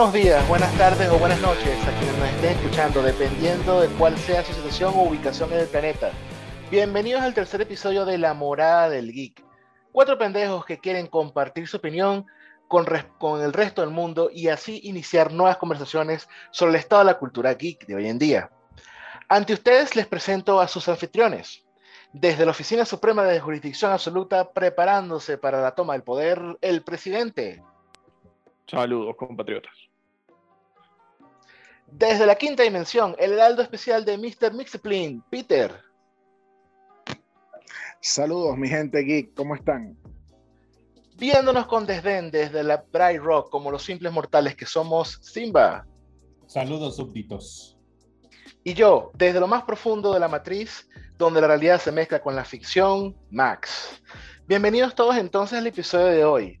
Buenos días, buenas tardes o buenas noches a quienes nos estén escuchando, dependiendo de cuál sea su situación o ubicación en el planeta. Bienvenidos al tercer episodio de La Morada del Geek. Cuatro pendejos que quieren compartir su opinión con, el resto del mundo y así iniciar nuevas conversaciones sobre el estado de la cultura geek de hoy en día. Ante ustedes les presento a sus anfitriones. Desde la Oficina Suprema de Jurisdicción Absoluta, preparándose para la toma del poder, el presidente. Saludos, compatriotas. Desde la quinta dimensión, el heraldo especial de Mr. Mixplin, Peter. Saludos, mi gente geek, ¿cómo están? Viéndonos con desdén desde la Bright Rock, como los simples mortales que somos, Simba. Saludos, súbditos. Y yo, desde lo más profundo de la matriz, donde la realidad se mezcla con la ficción, Max. Bienvenidos todos entonces al episodio de hoy.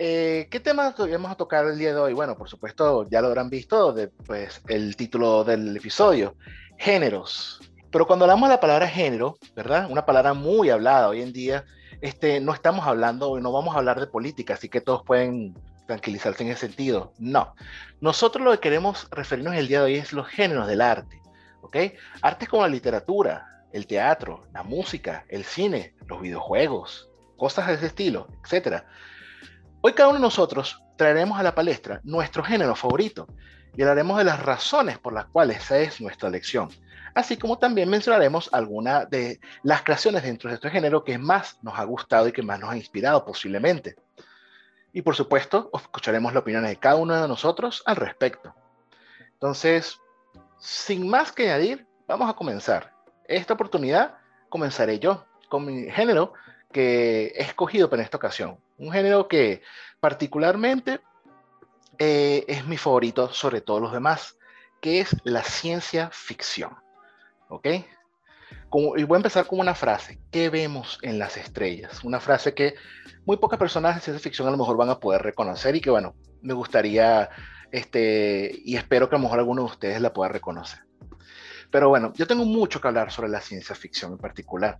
Eh, ¿Qué tema vamos tocar el día de hoy? Bueno, por supuesto, ya lo habrán visto, de, pues, el título del episodio, géneros. Pero cuando hablamos de la palabra género, ¿verdad? Una palabra muy hablada hoy en día, este, no estamos hablando, no vamos a hablar de política, así que todos pueden tranquilizarse en ese sentido. No. Nosotros lo que queremos referirnos el día de hoy es los géneros del arte. ¿Ok? Artes como la literatura, el teatro, la música, el cine, los videojuegos, cosas de ese estilo, etc. Hoy cada uno de nosotros traeremos a la palestra nuestro género favorito y hablaremos de las razones por las cuales esa es nuestra elección, así como también mencionaremos algunas de las creaciones dentro de este género que más nos ha gustado y que más nos ha inspirado posiblemente. Y por supuesto, escucharemos la opinión de cada uno de nosotros al respecto. Entonces, sin más que añadir, vamos a comenzar. Esta oportunidad comenzaré yo con mi género que he escogido para esta ocasión. Un género que particularmente eh, es mi favorito sobre todos los demás, que es la ciencia ficción. ¿Ok? y voy a empezar con una frase. ¿Qué vemos en las estrellas? Una frase que muy pocas personas de ciencia ficción a lo mejor van a poder reconocer y que, bueno, me gustaría, este, y espero que a lo mejor alguno de ustedes la pueda reconocer. Pero bueno, yo tengo mucho que hablar sobre la ciencia ficción en particular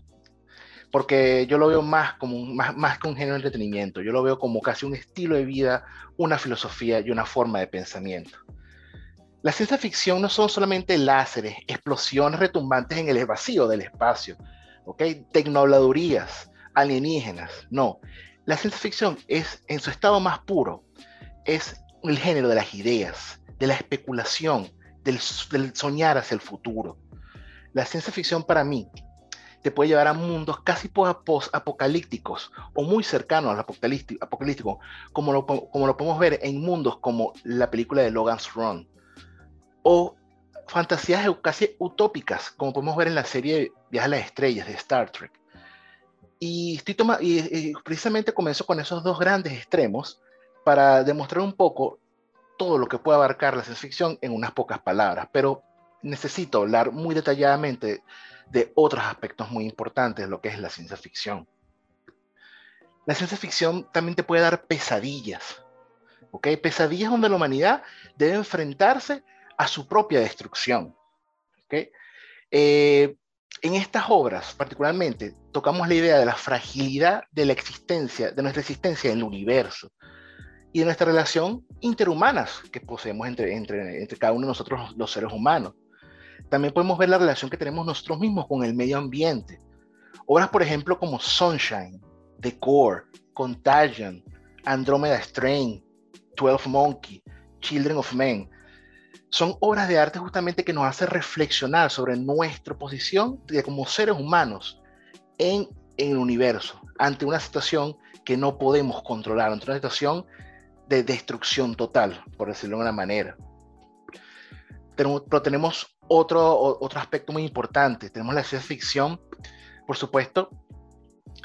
porque yo lo veo más como más, más que un género de entretenimiento, yo lo veo como casi un estilo de vida, una filosofía y una forma de pensamiento. La ciencia ficción no son solamente láseres, explosiones retumbantes en el vacío del espacio, ¿ok? Tecnobladurías, alienígenas, no. La ciencia ficción es, en su estado más puro, es el género de las ideas, de la especulación, del, del soñar hacia el futuro. La ciencia ficción para mí te puede llevar a mundos casi post-apocalípticos o muy cercanos al apocalíptico, como lo, como lo podemos ver en mundos como la película de Logan's Run, o fantasías casi utópicas, como podemos ver en la serie Viajes a las Estrellas de Star Trek. Y, estoy y, precisamente comienzo con esos dos grandes extremos para demostrar un poco todo lo que puede abarcar la ciencia ficción en unas pocas palabras, pero necesito hablar muy detalladamente de otros aspectos muy importantes lo que es la ciencia ficción. La ciencia ficción también te puede dar pesadillas, ¿ok? Pesadillas donde la humanidad debe enfrentarse a su propia destrucción, ¿ok? Eh, en estas obras, particularmente, tocamos la idea de la fragilidad de la existencia, de nuestra existencia en el universo y de nuestra relación interhumanas que poseemos entre, entre, entre cada uno de nosotros los seres humanos. También podemos ver la relación que tenemos nosotros mismos con el medio ambiente. Obras, por ejemplo, como Sunshine, The Core, Contagion, Andromeda Strain, Twelve Monkey, Children of Men, son obras de arte justamente que nos hacen reflexionar sobre nuestra posición de, como seres humanos en, el universo, ante una situación que no podemos controlar, ante una situación de destrucción total, por decirlo de una manera. Pero tenemos otro, otro aspecto muy importante. Tenemos la ciencia ficción, por supuesto,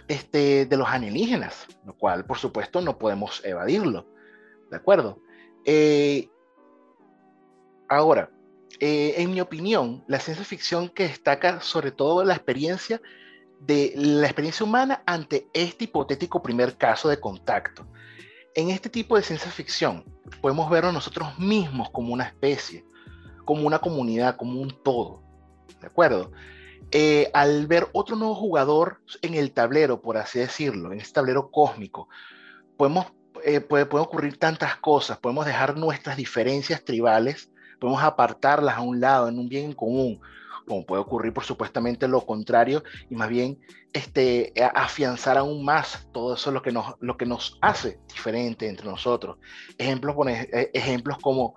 este, de los alienígenas, lo cual, por supuesto, no podemos evadirlo. ¿De acuerdo? Eh, ahora, eh, en mi opinión, la ciencia ficción que destaca sobre todo la experiencia de la experiencia humana ante este hipotético primer caso de contacto. En este tipo de ciencia ficción podemos ver a nosotros mismos como una especie, como una comunidad, como un todo. ¿De acuerdo? Eh, al ver otro nuevo jugador en el tablero, por así decirlo, en este tablero cósmico, podemos eh, puede, pueden ocurrir tantas cosas. Podemos dejar nuestras diferencias tribales, podemos apartarlas a un lado en un bien en común, como puede ocurrir por supuestamente lo contrario y más bien este, afianzar aún más todo eso lo que nos, lo que nos hace diferente entre nosotros. Ejemplos, eh, ejemplos como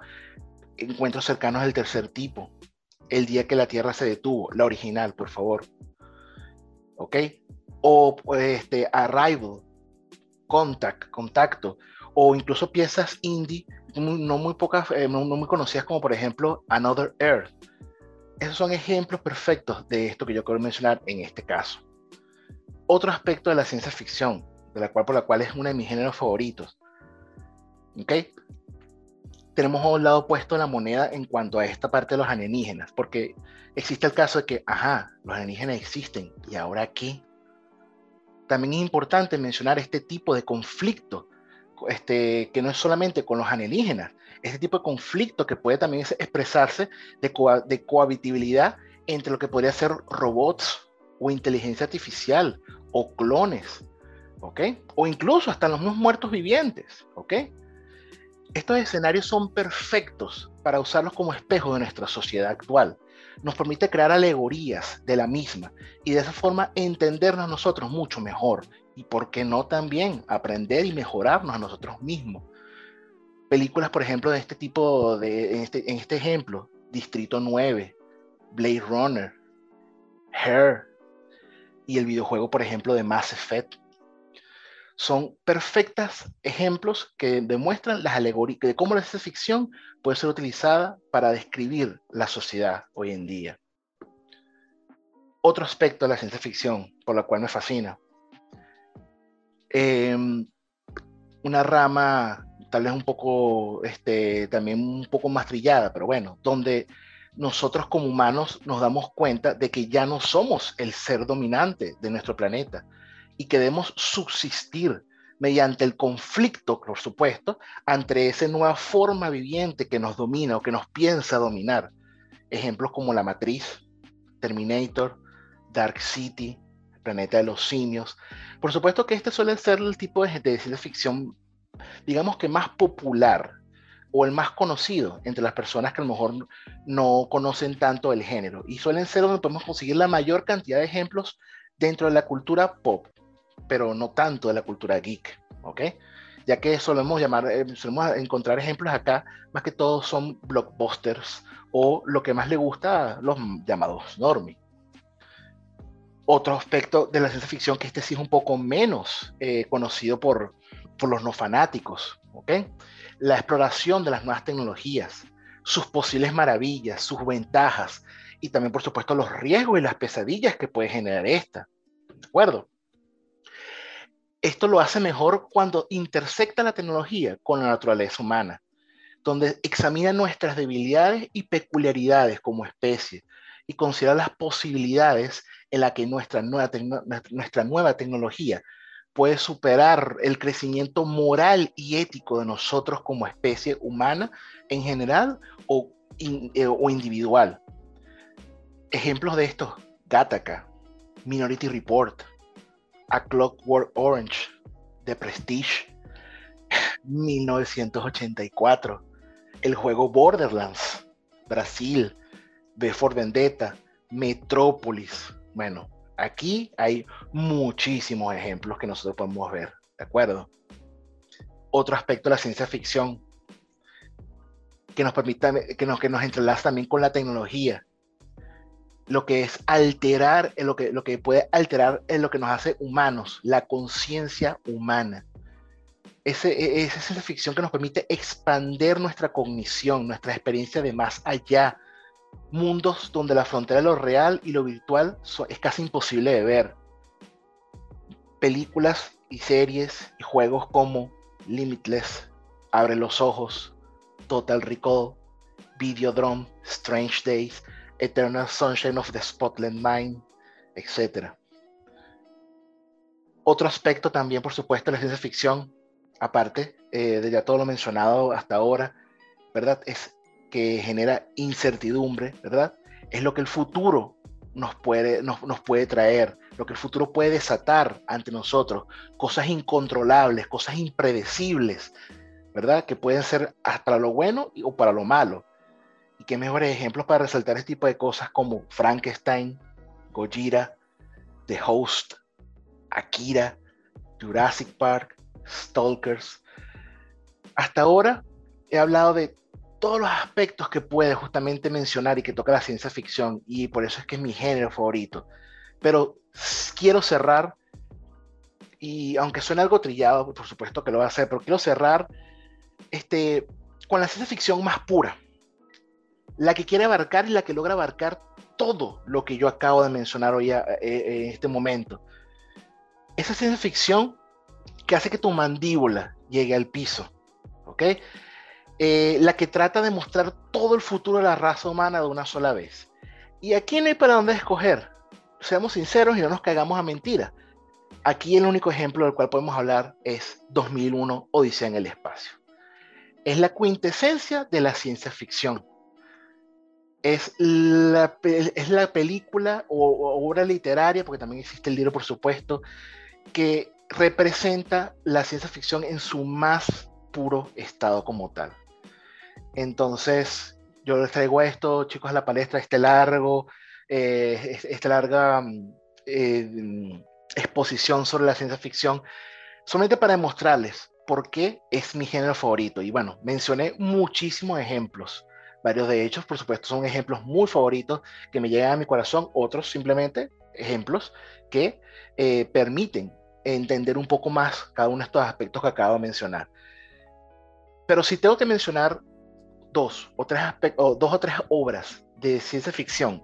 encuentros cercanos del tercer tipo, el día que la Tierra se detuvo, la original, por favor. ¿Ok? O este, Arrival, Contact, Contacto, o incluso piezas indie no muy pocas, eh, no, muy conocidas como por ejemplo Another Earth. Esos son ejemplos perfectos de esto que yo quiero mencionar en este caso. Otro aspecto de la ciencia ficción, de la cual por la cual es uno de mis géneros favoritos. ¿Ok? Tenemos a un lado opuesto la moneda en cuanto a esta parte de los alienígenas, porque existe el caso de que, ajá, los alienígenas existen, ¿y ahora qué? También es importante mencionar este tipo de conflicto, este, que no es solamente con los alienígenas, este tipo de conflicto que puede también expresarse de, de cohabitabilidad entre lo que podría ser robots o inteligencia artificial o clones, ¿ok? O incluso hasta los mismos muertos vivientes, ¿ok? Estos escenarios son perfectos para usarlos como espejo de nuestra sociedad actual. Nos permite crear alegorías de la misma y de esa forma entendernos nosotros mucho mejor y, por qué no, también aprender y mejorarnos a nosotros mismos. Películas, por ejemplo, de este tipo, de, en, este, este ejemplo, Distrito 9, Blade Runner, Hair y el videojuego, por ejemplo, de Mass Effect son perfectos ejemplos que demuestran las alegorías de cómo la ciencia ficción puede ser utilizada para describir la sociedad hoy en día. Otro aspecto de la ciencia ficción, por la cual me fascina, em, una rama tal vez un poco, este, también un poco más trillada, pero bueno, donde nosotros como humanos nos damos cuenta de que ya no somos el ser dominante de nuestro planeta, y que debemos subsistir mediante el conflicto, por supuesto, ante esa nueva forma viviente que nos domina o que nos piensa dominar. Ejemplos como La Matriz, Terminator, Dark City, Planeta de los Simios. Por supuesto que este suele ser el tipo de, de ciencia ficción, digamos que más popular o el más conocido entre las personas que a lo mejor no conocen tanto el género. Y suelen ser donde podemos conseguir la mayor cantidad de ejemplos dentro de la cultura pop pero no tanto de la cultura geek, ¿ok? Ya que solemos, llamar, eh, solemos encontrar ejemplos acá, más que todos son blockbusters o lo que más le gusta a los llamados normie. Otro aspecto de la ciencia ficción que este sí es un poco menos eh, conocido por, por los no fanáticos, ¿ok? La exploración de las nuevas tecnologías, sus posibles maravillas, sus ventajas y también, por supuesto, los riesgos y las pesadillas que puede generar esta. ¿De acuerdo? Esto lo hace mejor cuando intersecta la tecnología con la naturaleza humana, donde examina nuestras debilidades y peculiaridades como especie y considera las posibilidades en las que nuestra nueva, tecnología puede superar el crecimiento moral y ético de nosotros como especie humana en general o, eh, o individual. Ejemplos de esto, Gattaca, Minority Report, a Clockwork Orange de Prestige, 1984, el juego Borderlands, Brasil, V for Vendetta, Metrópolis. Bueno, aquí hay muchísimos ejemplos que nosotros podemos ver, ¿de acuerdo? Otro aspecto de la ciencia ficción que nos permite, que nos, que nos también con la tecnología lo que es alterar, lo que, lo que puede alterar es lo que nos hace humanos, la conciencia humana. Ese, e, esa es la ficción que nos permite expander nuestra cognición, nuestra experiencia de más allá. Mundos donde la frontera de lo real y lo virtual es casi imposible de ver. Películas y series y juegos como Limitless, Abre los Ojos, Total Recall, Videodrome, Strange Days, Eternal Sunshine of the Spotless Mind, etc. Otro aspecto también, por supuesto, de la ciencia ficción, aparte eh, de ya todo lo mencionado hasta ahora, ¿verdad? Es que genera incertidumbre, ¿verdad? Es lo que el futuro nos puede, nos, puede traer, lo que el futuro puede desatar ante nosotros, cosas incontrolables, cosas impredecibles, ¿verdad? Que pueden ser para lo bueno o para lo malo. Qué mejores ejemplos para resaltar este tipo de cosas como Frankenstein, Gojira, The Host, Akira, Jurassic Park, Stalkers. Hasta ahora he hablado de todos los aspectos que puede justamente mencionar y que toca la ciencia ficción y por eso es que es mi género favorito. Pero quiero cerrar y aunque suene algo trillado, por supuesto que lo voy a hacer, pero quiero cerrar este, con la ciencia ficción más pura, la que quiere abarcar y la que logra abarcar todo lo que yo acabo de mencionar hoy eh, eh, en este momento. Esa ciencia ficción que hace que tu mandíbula llegue al piso, ¿ok? Eh, la que trata de mostrar todo el futuro de la raza humana de una sola vez. Y aquí no hay para dónde escoger. Seamos sinceros y no nos cagamos a mentira. Aquí el único ejemplo del cual podemos hablar es 2001 Odisea en el espacio. Es la quintesencia de la ciencia ficción. Es la, es la película o, obra literaria, porque también existe el libro, por supuesto, que representa la ciencia ficción en su más puro estado como tal. Entonces, yo les traigo esto, chicos, a la palestra, este largo, eh, esta larga mm, eh, exposición sobre la ciencia ficción, solamente para demostrarles por qué es mi género favorito. Y bueno, mencioné muchísimos ejemplos. Varios de ellos, por supuesto, son ejemplos muy favoritos que me llegan a mi corazón, otros simplemente ejemplos que eh, permiten entender un poco más cada uno de estos aspectos que acabo de mencionar. Pero si tengo que mencionar dos o tres, dos o tres obras de ciencia ficción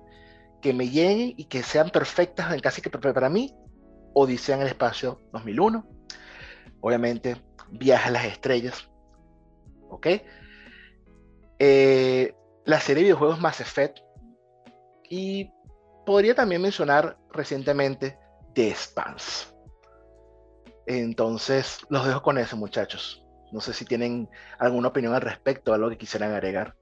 que me lleguen y que sean perfectas en casi que para mí, Odisea en el espacio 2001, obviamente Viaje a las estrellas, ¿ok? Eh, la serie de videojuegos Mass Effect y podría también mencionar recientemente The Spans. Entonces, los dejo con eso, muchachos. No sé si tienen alguna opinión al respecto, algo que quisieran agregar.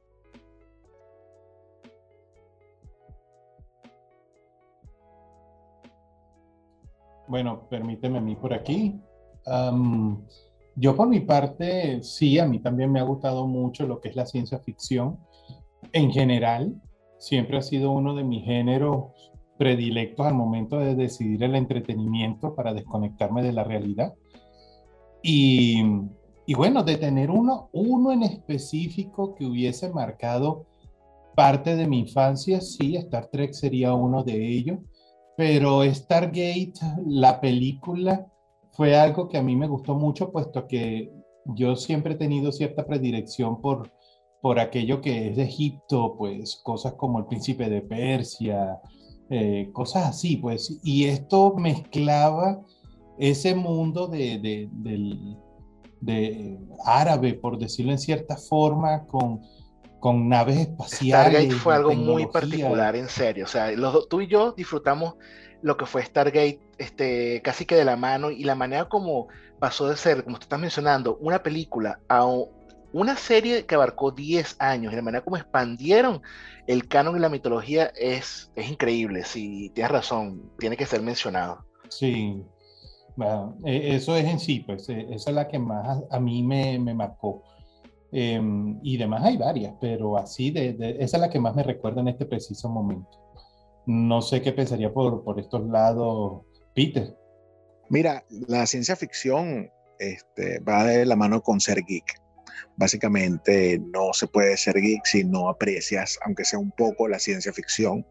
Bueno, permíteme a mí por aquí. Yo por mi parte, sí, a mí también me ha gustado mucho lo que es la ciencia ficción. En general, siempre ha sido uno de mis géneros predilectos al momento de decidir el entretenimiento para desconectarme de la realidad. Y bueno, de tener uno, uno en específico que hubiese marcado parte de mi infancia, sí, Star Trek sería uno de ellos, pero Stargate, la película, fue algo que a mí me gustó mucho, puesto que yo siempre he tenido cierta predilección por, por aquello que es de Egipto, pues cosas como el príncipe de Persia, eh, cosas así, pues, y esto mezclaba ese mundo de, del de árabe, por decirlo en cierta forma, con, con naves espaciales. Stargate fue algo muy particular, en serio. O sea, los, tú y yo disfrutamos lo que fue Stargate este, casi que de la mano y la manera como pasó de ser, como tú estás mencionando, una película a una serie que abarcó 10 años y la manera como expandieron el canon y la mitología es, es increíble. Si tienes razón, tiene que ser mencionado. Sí, e, eso es en sí, pues e, esa es la que más a, mí me, me marcó. Em, y demás hay varias, pero así, de, esa es la que más me recuerda en este preciso momento. No sé qué pensaría por, por estos lados, Peter. Mira, la ciencia ficción este, va de la mano con ser geek. Básicamente no se puede ser geek si no aprecias, aunque sea un poco, la ciencia ficción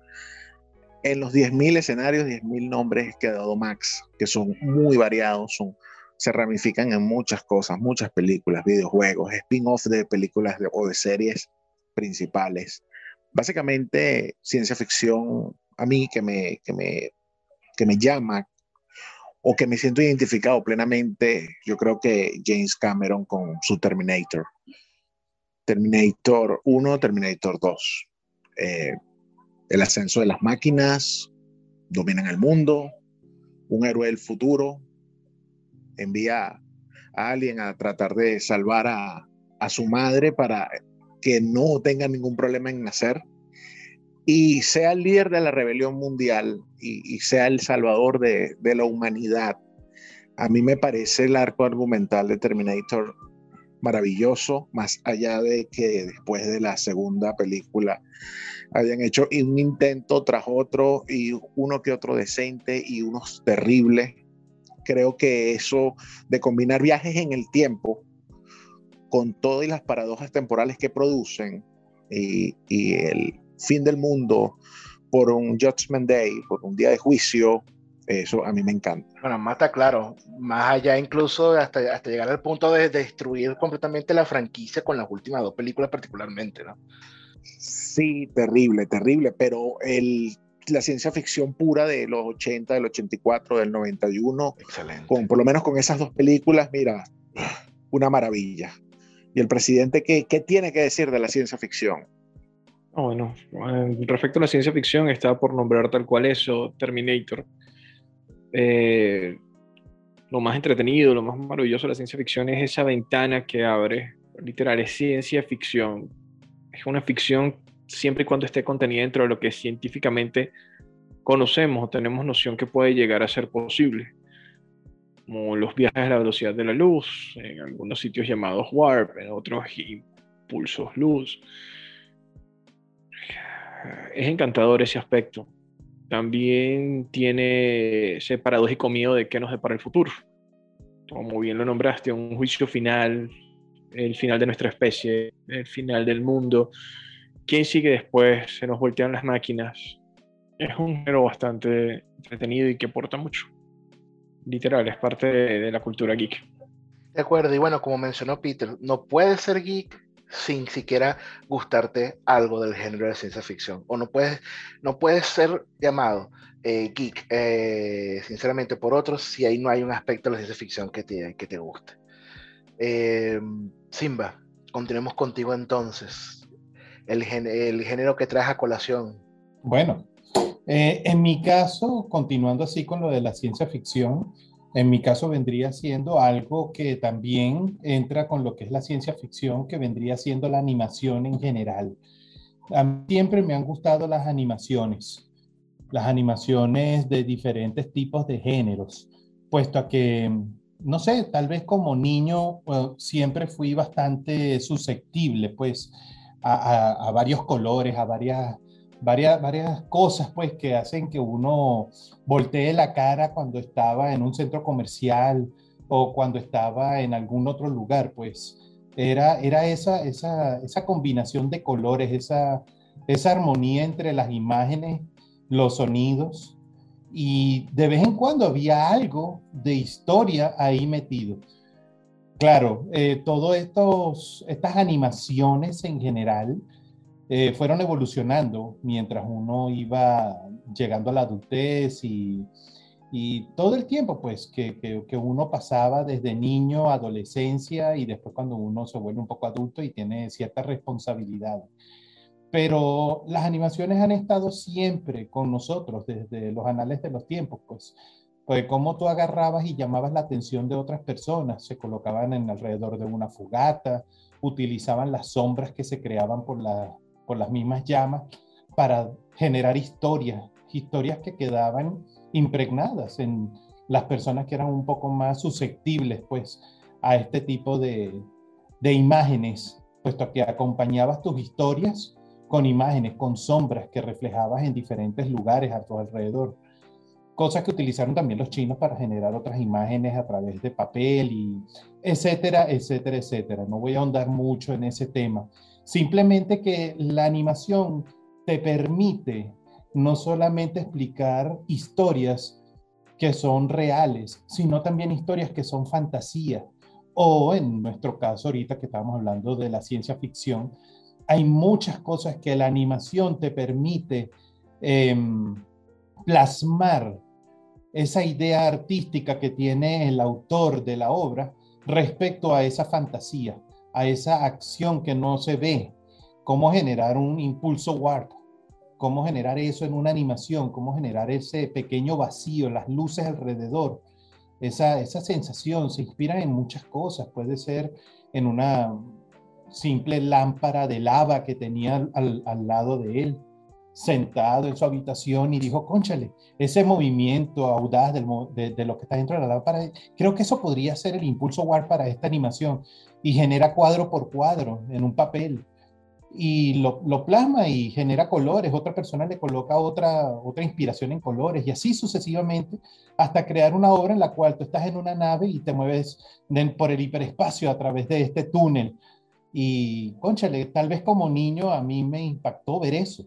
en los 10.000 escenarios, 10.000 nombres que ha dado Max, que son muy variados, son, se ramifican en muchas cosas, muchas películas, videojuegos, spin-off de películas o de series principales. Básicamente, ciencia ficción, a mí que me, que me, que me llama o que me siento identificado plenamente, yo creo que James Cameron con su Terminator. Terminator 1, Terminator 2 el ascenso de las máquinas, dominan el mundo, un héroe del futuro envía a alguien a tratar de salvar a, su madre para que no tenga ningún problema en nacer. y sea el líder de la rebelión mundial y, sea el salvador de, la humanidad. A mí me parece el arco argumental de Terminator maravilloso, más allá de que después de la segunda película habían hecho un intento tras otro y uno que otro decente y unos terribles. Creo que eso de combinar viajes en el tiempo con todas las paradojas temporales que producen y, y el fin del mundo por un Judgment Day, por un día de juicio, eso a mí me encanta. Bueno, más está claro, más allá incluso hasta, hasta llegar al punto de destruir completamente la franquicia con las últimas dos películas particularmente, ¿no? Sí, terrible, terrible, pero el, la ciencia ficción pura de los 80, del 84, del 91, Excelente. Con, por lo menos con esas dos películas, mira, una maravilla. ¿Y el presidente qué, tiene que decir de la ciencia ficción? Ah, bueno, respecto a la ciencia ficción, está por nombrar tal cual eso, Terminator. Eh, lo más entretenido, lo más maravilloso de la ciencia ficción es esa ventana que abre, literal, es ciencia ficción. Es una ficción siempre y cuando esté contenida dentro de lo que científicamente conocemos o tenemos noción que puede llegar a ser posible. Como los viajes a la velocidad de la luz, en algunos sitios llamados warp, en otros impulsos luz es encantador ese aspecto. También tiene ese paradójico miedo de qué nos depara el futuro. Como bien lo nombraste, un juicio final, el final de nuestra especie, el final del mundo. ¿Quién sigue después? Se nos voltean las máquinas. Es un género bastante entretenido y que aporta mucho. Literal, es parte de, de la cultura geek. De acuerdo, y bueno, como mencionó Peter, no puede ser geek sin siquiera gustarte algo del género de ciencia ficción. O no puedes, no puedes ser llamado eh, geek, eh, sinceramente, por otros si ahí no hay un aspecto de la ciencia ficción que te, que te guste. Eh, Simba, continuemos contigo entonces. El, el, género que traes a colación. Bueno, en mi caso, continuando así con lo de la ciencia ficción, en mi caso vendría siendo algo que también entra con lo que es la ciencia ficción, que vendría siendo la animación en general. A mí siempre me han gustado las animaciones, las animaciones de diferentes tipos de géneros, puesto a que, no sé, tal vez como niño eh, siempre fui bastante susceptible, pues, a, a varios colores, a varias varias, varias cosas pues que hacen que uno voltee la cara cuando estaba en un centro comercial o cuando estaba en algún otro lugar, pues era, era esa, esa, esa combinación de colores, esa, esa armonía entre las imágenes, los sonidos y de vez en cuando había algo de historia ahí metido. Claro, eh, todas estas animaciones en general eh, fueron evolucionando mientras uno iba llegando a la adultez y, todo el tiempo pues que, que, uno pasaba desde niño, adolescencia y después cuando uno se vuelve un poco adulto y tiene cierta responsabilidad. Pero las animaciones han estado siempre con nosotros desde los anales de los tiempos, pues, pues como tú agarrabas y llamabas la atención de otras personas, se colocaban en alrededor de una fogata, utilizaban las sombras que se creaban por la, por las mismas llamas para generar historias, historias que quedaban impregnadas en las personas que eran un poco más susceptibles pues a este tipo de, de imágenes, puesto que acompañabas tus historias con imágenes, con sombras que reflejabas en diferentes lugares a tu alrededor. Cosas que utilizaron también los chinos para generar otras imágenes a través de papel y etcétera, etcétera, etcétera. No voy a ahondar mucho en ese tema, Simplemente que la animación te permite no solamente explicar historias que son reales, sino también historias que son fantasía. O en nuestro caso, ahorita que estamos hablando de la ciencia ficción, hay muchas cosas que la animación te permite em, plasmar esa idea artística que tiene el autor de la obra respecto a esa fantasía a esa acción que no se ve, cómo generar un impulso warp, cómo generar eso en una animación, cómo generar ese pequeño vacío, las luces alrededor, esa, esa sensación, se inspira en muchas cosas, puede ser en una simple lámpara de lava que tenía al, al lado de él, sentado en su habitación y dijo, conchale, ese movimiento audaz de, de, lo que está dentro de la lámpara, creo que eso podría ser el impulso WAR para esta animación y genera cuadro por cuadro en un papel. Y lo, lo, plasma y genera colores, otra persona le coloca otra, otra inspiración en colores y así sucesivamente hasta crear una obra en la cual tú estás en una nave y te mueves por el hiperespacio a través de este túnel. Y, conchale, tal vez como niño a mí me impactó ver eso.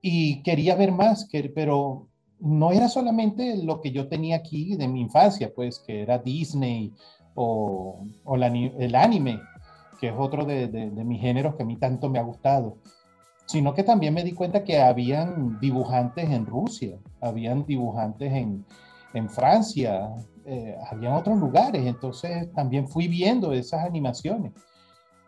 Y quería ver más, pero no era solamente lo que yo tenía aquí de mi infancia, pues que era Disney o, o el anime que es otro de, mis géneros que a mí tanto me ha gustado, sino que también me di cuenta que habían dibujantes en Rusia, habían dibujantes en, Francia, eh, habían otros lugares, entonces también fui viendo esas animaciones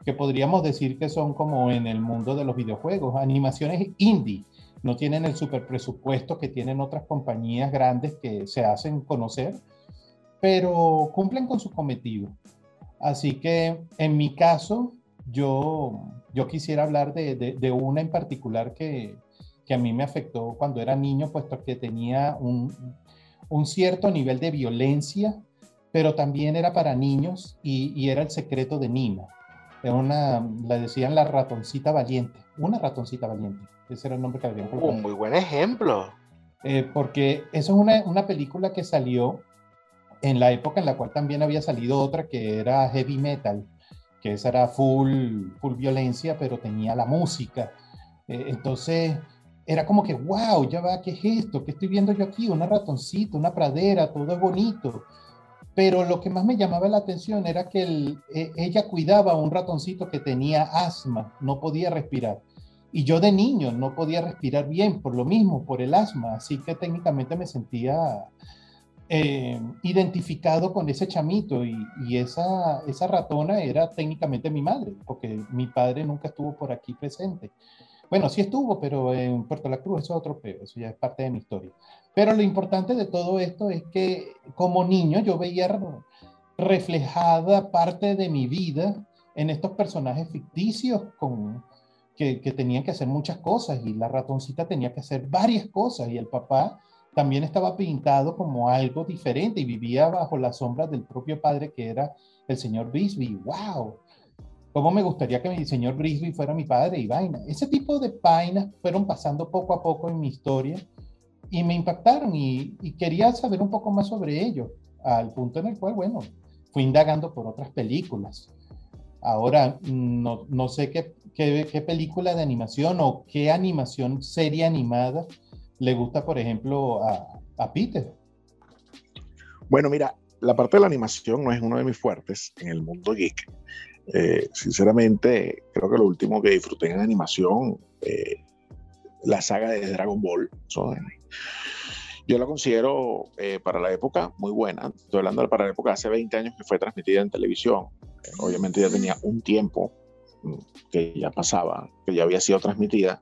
que podríamos decir que son como en el mundo de los videojuegos, animaciones indie, no tienen el super presupuesto que tienen otras compañías grandes que se hacen conocer, pero cumplen con su cometido. Así que en mi caso, yo, yo quisiera hablar de, de, una en particular que, que, a mí me afectó cuando era niño, puesto que tenía un, un cierto nivel de violencia, pero también era para niños y, y era el secreto de Nima. Era una, le decían la ratoncita valiente, una ratoncita valiente. Ese era el nombre que habían colocado. Un muy buen ejemplo. Eh, porque eso es una, una película que salió en la época en la cual también había salido otra que era heavy metal, que esa era full, full violencia, pero tenía la música. Eh, entonces era como que, wow, ya va, ¿qué es esto? ¿Qué estoy viendo yo aquí? Una ratoncita, una pradera, todo es bonito. Pero lo que más me llamaba la atención era que e, ella cuidaba a un ratoncito que tenía asma, no podía respirar. Y yo de niño no podía respirar bien por lo mismo, por el asma. Así que técnicamente me sentía eh, identificado con ese chamito y, esa, esa ratona era técnicamente mi madre, porque mi padre nunca estuvo por aquí presente. Bueno, sí estuvo, pero en Puerto La Cruz eso es otro peo, eso ya es parte de mi historia. Pero lo importante de todo esto es que como niño yo veía reflejada parte de mi vida en estos personajes ficticios con, que, que tenían que hacer muchas cosas y la ratoncita tenía que hacer varias cosas y el papá también estaba pintado como algo diferente y vivía bajo las sombras del propio padre que era el señor Brisby. ¡Wow! ¿Cómo me gustaría que mi señor Brisby fuera mi padre y vaina? Ese tipo de vainas fueron pasando poco a poco en mi historia y me impactaron y, quería saber un poco más sobre ello, al punto en el cual, bueno, fui indagando por otras películas. Ahora, no, sé qué película de animación o qué animación serie animada le gusta, por ejemplo, a, Peter? Bueno, mira, la parte de la animación no es uno de mis fuertes en el mundo geek. Eh, sinceramente, creo que lo último que disfruté en animación, eh, la saga de Dragon Ball. yo la considero eh, para la época muy buena. Estoy hablando de para la época hace 20 años que fue transmitida en televisión. obviamente ya tenía un tiempo mm, que ya pasaba, que ya había sido transmitida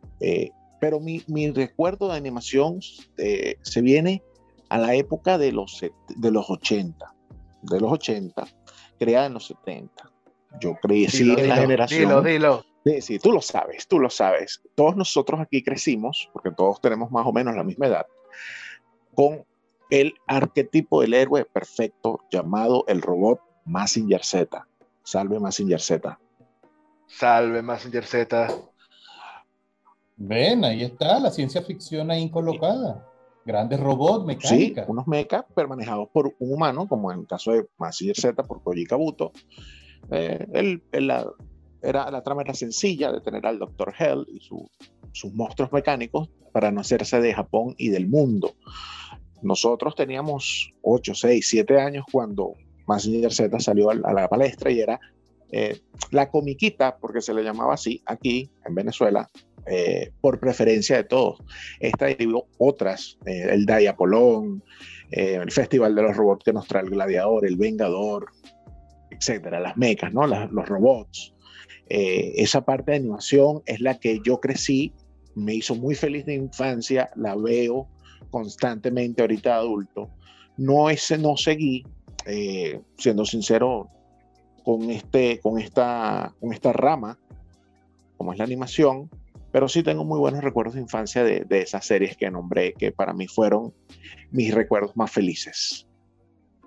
pero mi, mi recuerdo de animación eh, se viene a la época de los, de los 80, de los 80, creada en los 70. Yo crecí en la generación. Dilo, dilo. Sí, sí, tú lo sabes, tú lo sabes. Todos nosotros aquí crecimos, porque todos tenemos más o menos la misma edad, con el arquetipo del héroe perfecto llamado el robot Massinger Z. Salve Massinger Z. Salve Massinger Z. Ven, ahí está la ciencia ficción ahí colocada. Grandes robots, mecánica. Sí, unos mechas manejados por un humano, como en el caso de Massinger Z por Koji Kabuto. Eh, la, era, la trama era sencilla de tener al Dr. Hell y sus monstruos mecánicos para no hacerse de Japón y del mundo. Nosotros teníamos 8, 6, 7 años cuando Massinger Z salió a, la palestra y era eh, la comiquita, porque se le llamaba así aquí en Venezuela, eh, por preferencia de todos. Esta derivó otras, eh, el Diapolón, eh, el Festival de los Robots que nos trae el Gladiador, el Vengador, etcétera, las mecas, ¿no? los robots. esa parte de animación es la que yo crecí, me hizo muy feliz de infancia, la veo constantemente ahorita adulto. No, ese, no seguí, siendo sincero, con, este, con, esta, con esta rama, como es la animación, Pero sí tengo muy buenos recuerdos de infancia de, de esas series que nombré, que para mí fueron mis recuerdos más felices.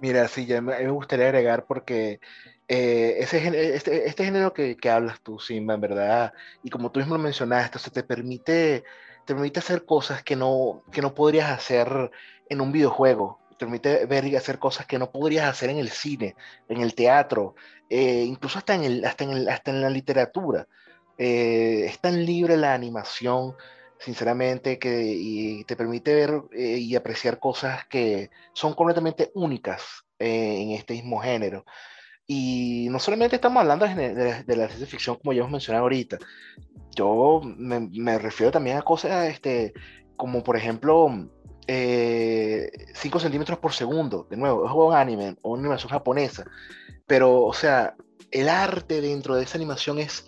Mira, sí, ya me, me gustaría agregar porque eh, ese, este, este, género que, que, hablas tú, Simba, en verdad, y como tú mismo lo mencionaste, o te permite, te permite hacer cosas que no, que no podrías hacer en un videojuego, te permite ver y hacer cosas que no podrías hacer en el cine, en el teatro, eh, incluso hasta en, el, hasta, en el, hasta en la literatura. Eh, es tan libre la animación, sinceramente, que y te permite ver eh, y apreciar cosas que son completamente únicas eh, en este mismo género. Y no solamente estamos hablando de, de, de, la ciencia ficción, como ya hemos mencionado ahorita, yo me, me refiero también a cosas este, como, por ejemplo, 5 eh, centímetros por segundo, de nuevo, es un anime o una animación japonesa, pero, o sea, el arte dentro de esa animación es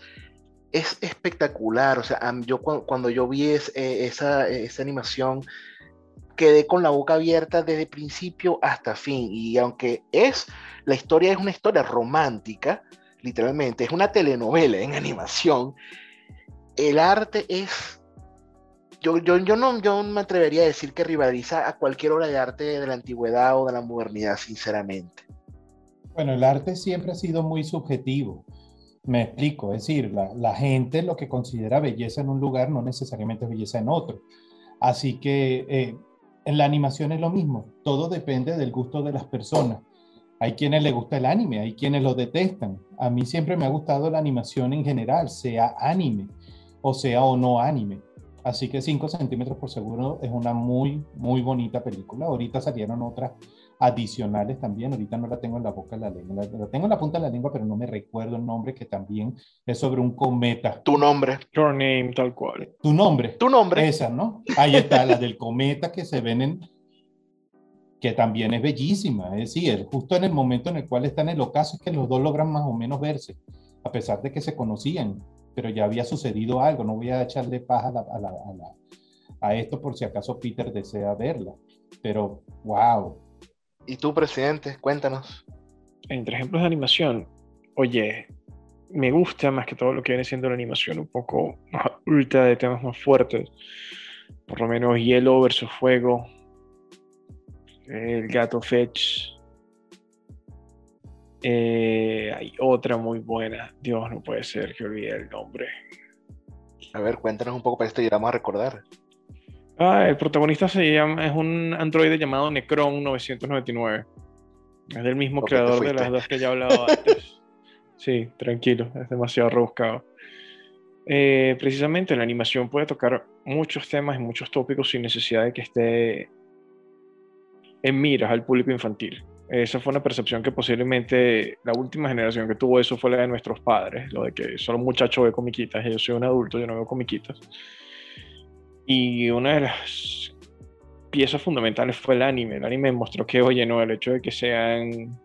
es espectacular. O sea, yo cuando yo vi eh, esa, esa animación, quedé con la boca abierta desde principio hasta fin. Y aunque es, la historia es una historia romántica, literalmente, es una telenovela en animación, el arte es... Yo, yo, yo, no, yo me atrevería a decir que rivaliza a cualquier obra de arte de la antigüedad o de la modernidad, sinceramente. Bueno, el arte siempre ha sido muy subjetivo. Me explico, es decir, la, gente lo que considera belleza en un lugar no necesariamente es belleza en otro. Así que eh, en la animación es lo mismo, todo depende del gusto de las personas. Hay quienes les gusta el anime, hay quienes lo detestan. A mí siempre me ha gustado la animación en general, sea anime o sea o no anime. Así que 5 centímetros por segundo es una muy, muy bonita película. Ahorita salieron otras adicionales también. Ahorita no la tengo en la boca de la lengua. La, la, tengo en la punta de la lengua, pero no me recuerdo el nombre, que también es sobre un cometa. Tu nombre. Your name, tal cual. Tu nombre. Tu nombre. Esa, ¿no? Ahí está, la del cometa que se ven en que también es bellísima, es decir, justo en el momento en el cual están en el ocaso es que los dos logran más o menos verse, a pesar de que se conocían, pero ya había sucedido algo, no voy a echarle paja a, la, a, la, a, la, a esto por si acaso Peter desea verla, pero wow, ¿Y tú, presidente? Cuéntanos. Entre ejemplos de animación, oye, me gusta más que todo lo que viene siendo la animación un poco más adulta, de temas más fuertes. Por lo menos Hielo versus Fuego, El Gato Fetch. Eh, hay otra muy buena. Dios, no puede ser que olvide el nombre. A ver, cuéntanos un poco para esto y vamos a recordar. Ah, el protagonista se llama, es un androide llamado Necron 999. Es del mismo creador de las dos que ya he hablado antes. sí, tranquilo, es demasiado rebuscado. Eh, precisamente la animación puede tocar muchos temas y muchos tópicos sin necesidad de que esté en miras al público infantil. Esa fue una percepción que posiblemente la última generación que tuvo eso fue la de nuestros padres, lo de que solo un muchacho ve comiquitas yo soy un adulto, yo no veo comiquitas. Y una de las piezas fundamentales fue el anime. El anime mostró que, oye, no, el hecho de que sean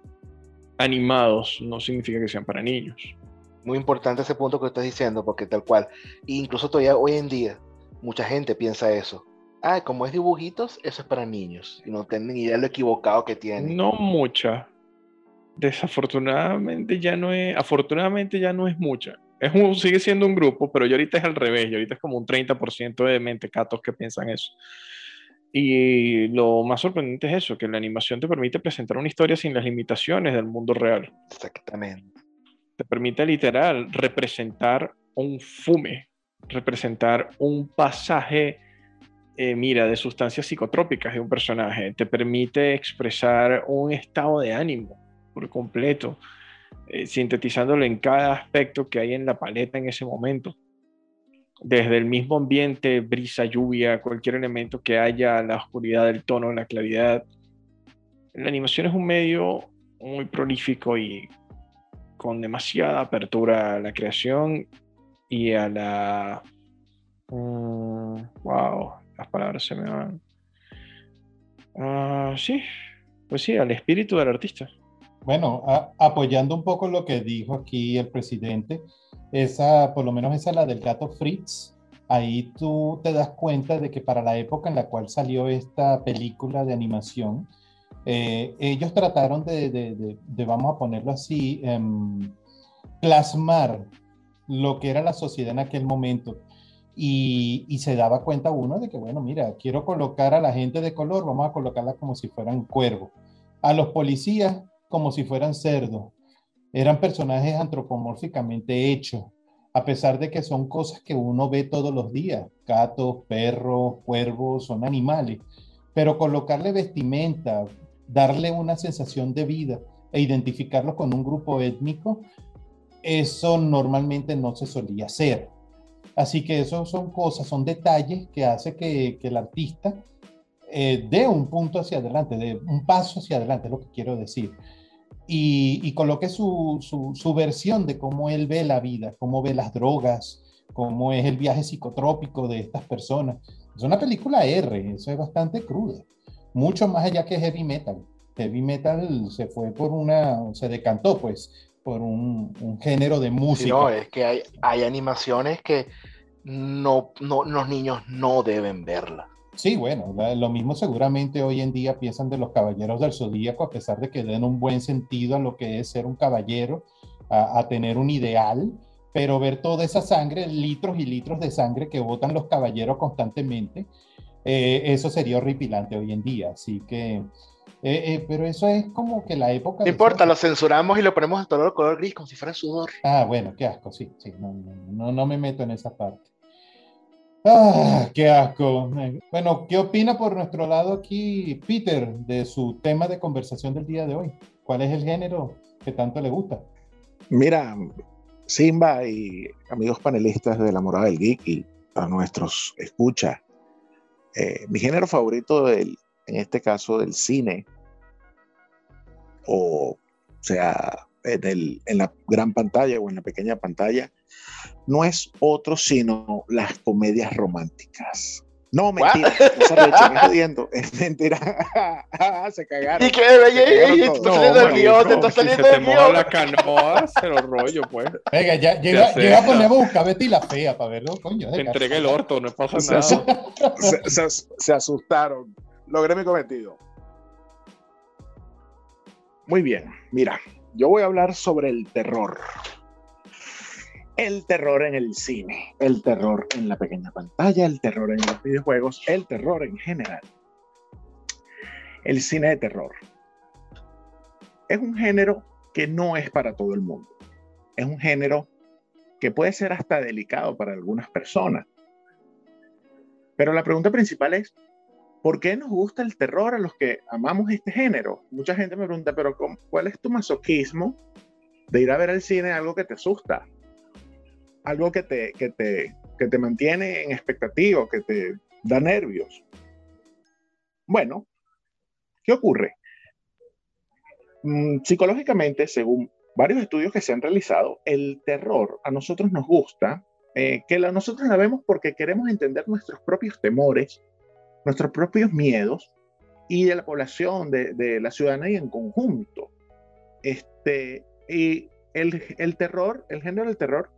animados no significa que sean para niños. Muy importante ese punto que estás diciendo, porque tal cual, incluso todavía hoy en día, mucha gente piensa eso. Ah, como es dibujitos, eso es para niños. Y no tienen ni idea de lo equivocado que tienen. No mucha. Desafortunadamente ya no es, afortunadamente ya no es mucha es un, sigue siendo un grupo, pero yo ahorita es al revés, yo ahorita es como un 30% de mentecatos que piensan eso. Y lo más sorprendente es eso, que la animación te permite presentar una historia sin las limitaciones del mundo real. Exactamente. Te permite literal representar un fume, representar un pasaje, eh, mira, de sustancias psicotrópicas de un personaje. Te permite expresar un estado de ánimo por completo eh, sintetizándolo en cada aspecto que hay en la paleta en ese momento. Desde el mismo ambiente, brisa, lluvia, cualquier elemento que haya, la oscuridad del tono, la claridad. La animación es un medio muy prolífico y con demasiada apertura a la creación y a la... Um, wow, las palabras se me van. Uh, sí, pues sí, al espíritu del artista. Bueno, a, apoyando un poco lo que dijo aquí el presidente, esa, por lo menos esa la del gato Fritz, ahí tú te das cuenta de que para la época en la cual salió esta película de animación, eh, ellos trataron de, de, de, de, vamos a ponerlo así, eh, plasmar lo que era la sociedad en aquel momento. Y, y, se daba cuenta uno de que, bueno, mira, quiero colocar a la gente de color, vamos a colocarla como si fueran cuervos. A los policías como si fueran cerdos. Eran personajes antropomórficamente hechos, a pesar de que son cosas que uno ve todos los días. Gatos, perros, cuervos, son animales. Pero colocarle vestimenta, darle una sensación de vida e identificarlos con un grupo étnico, eso normalmente no se solía hacer. Así que eso son cosas, son detalles que hace que, el artista eh, dé un punto hacia adelante, de un paso hacia adelante, es lo que quiero decir. Y, coloque su, su, versión de cómo él ve la vida, cómo ve las drogas, cómo es el viaje psicotrópico de estas personas. Es una película R, eso es bastante cruda, mucho más allá que heavy metal. Heavy metal se fue por una, se decantó pues por un, género de música. no, es que hay, hay animaciones que no, no, los niños no deben verla. Sí, bueno, lo mismo seguramente hoy en día piensan de los caballeros del zodíaco, a pesar de que den un buen sentido a lo que es ser un caballero, a, tener un ideal, pero ver toda esa sangre, litros y litros de sangre que botan los caballeros constantemente, eh, eso sería horripilante hoy en día. Así que eh, eh, pero eso es como que la época... No importa, lo censuramos y lo ponemos en todo color gris, como si fuera sudor. Ah, bueno, qué asco, sí, sí, no, no, no me meto en esa parte. Ah, qué asco. Bueno, ¿qué opina por nuestro lado aquí Peter de su tema de conversación del día de hoy? ¿Cuál es el género que tanto le gusta? Mira, Simba y amigos panelistas de La Morada del Geek y a nuestros escucha, eh, mi género favorito del, en este caso del cine, o sea, en, en, la gran pantalla o en la pequeña pantalla, no es otro sino las comedias románticas. No, mentira, no se echen, jodiendo, es mentira. se cagaron. Y que, te está saliendo el guion, te está saliendo el guion. la canoa, se lo rollo, pues. Venga, ya, llega, llega a poner a buscar Betty la fea para verlo, coño. Te entrega el orto, no pasa nada. Se, se, se asustaron logré mi cometido. Muy bien, mira, yo voy a hablar sobre el terror. El terror en el cine, el terror en la pequeña pantalla, el terror en los videojuegos, el terror en general. El cine de terror. Es un género que no es para todo el mundo. Es un género que puede ser hasta delicado para algunas personas. Pero la pregunta principal es, ¿Por qué nos gusta el terror a los que amamos este género? Mucha gente me pregunta, pero ¿cuál es tu masoquismo de ir a ver al cine algo que te asusta? Algo que te, que te, que te mantiene en expectativa, que te da nervios. Bueno, ¿qué ocurre? Mm, psicológicamente, según varios estudios que se han realizado, el terror a nosotros nos gusta, eh, que nosotros la vemos porque queremos entender nuestros propios temores, nuestros propios miedos y de la población, de, la ciudadanía en conjunto. Este, y el, terror, el género del terror,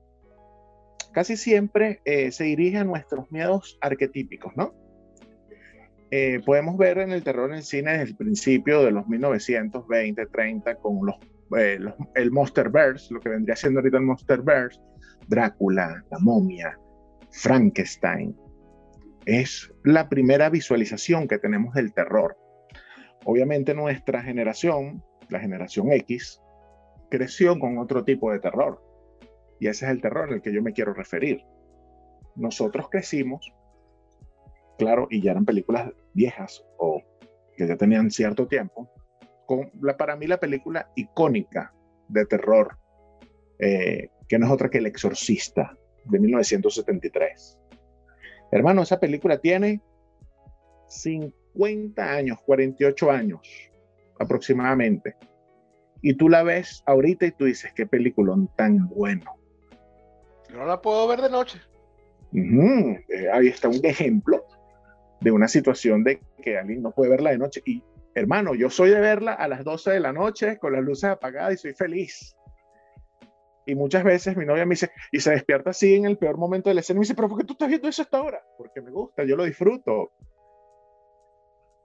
casi siempre eh, se dirige a nuestros miedos arquetípicos, ¿no? Eh, podemos ver en el terror en el cine desde el principio de los 1920, 30, con los, eh, los, el Monsterverse, lo que vendría siendo ahorita el Monsterverse, Drácula, la momia, Frankenstein, es la primera visualización que tenemos del terror. Obviamente nuestra generación, la generación X, creció con otro tipo de terror. Y ese es el terror al que yo me quiero referir. Nosotros crecimos, claro, y ya eran películas viejas o que ya tenían cierto tiempo, con la, para mí la película icónica de terror, eh, que no es otra que El Exorcista, de 1973. Hermano, esa película tiene 50 años, 48 años aproximadamente. Y tú la ves ahorita y tú dices, qué película tan bueno. Yo no la puedo ver de noche. Eh, ahí está un ejemplo de una situación de que alguien no puede verla de noche. Y hermano, yo soy de verla a las 12 de la noche con las luces apagadas y soy feliz. Y muchas veces mi novia me dice, y se despierta así en el peor momento de la escena, y me dice, pero ¿por qué tú estás viendo eso hasta ahora? Porque me gusta, yo lo disfruto.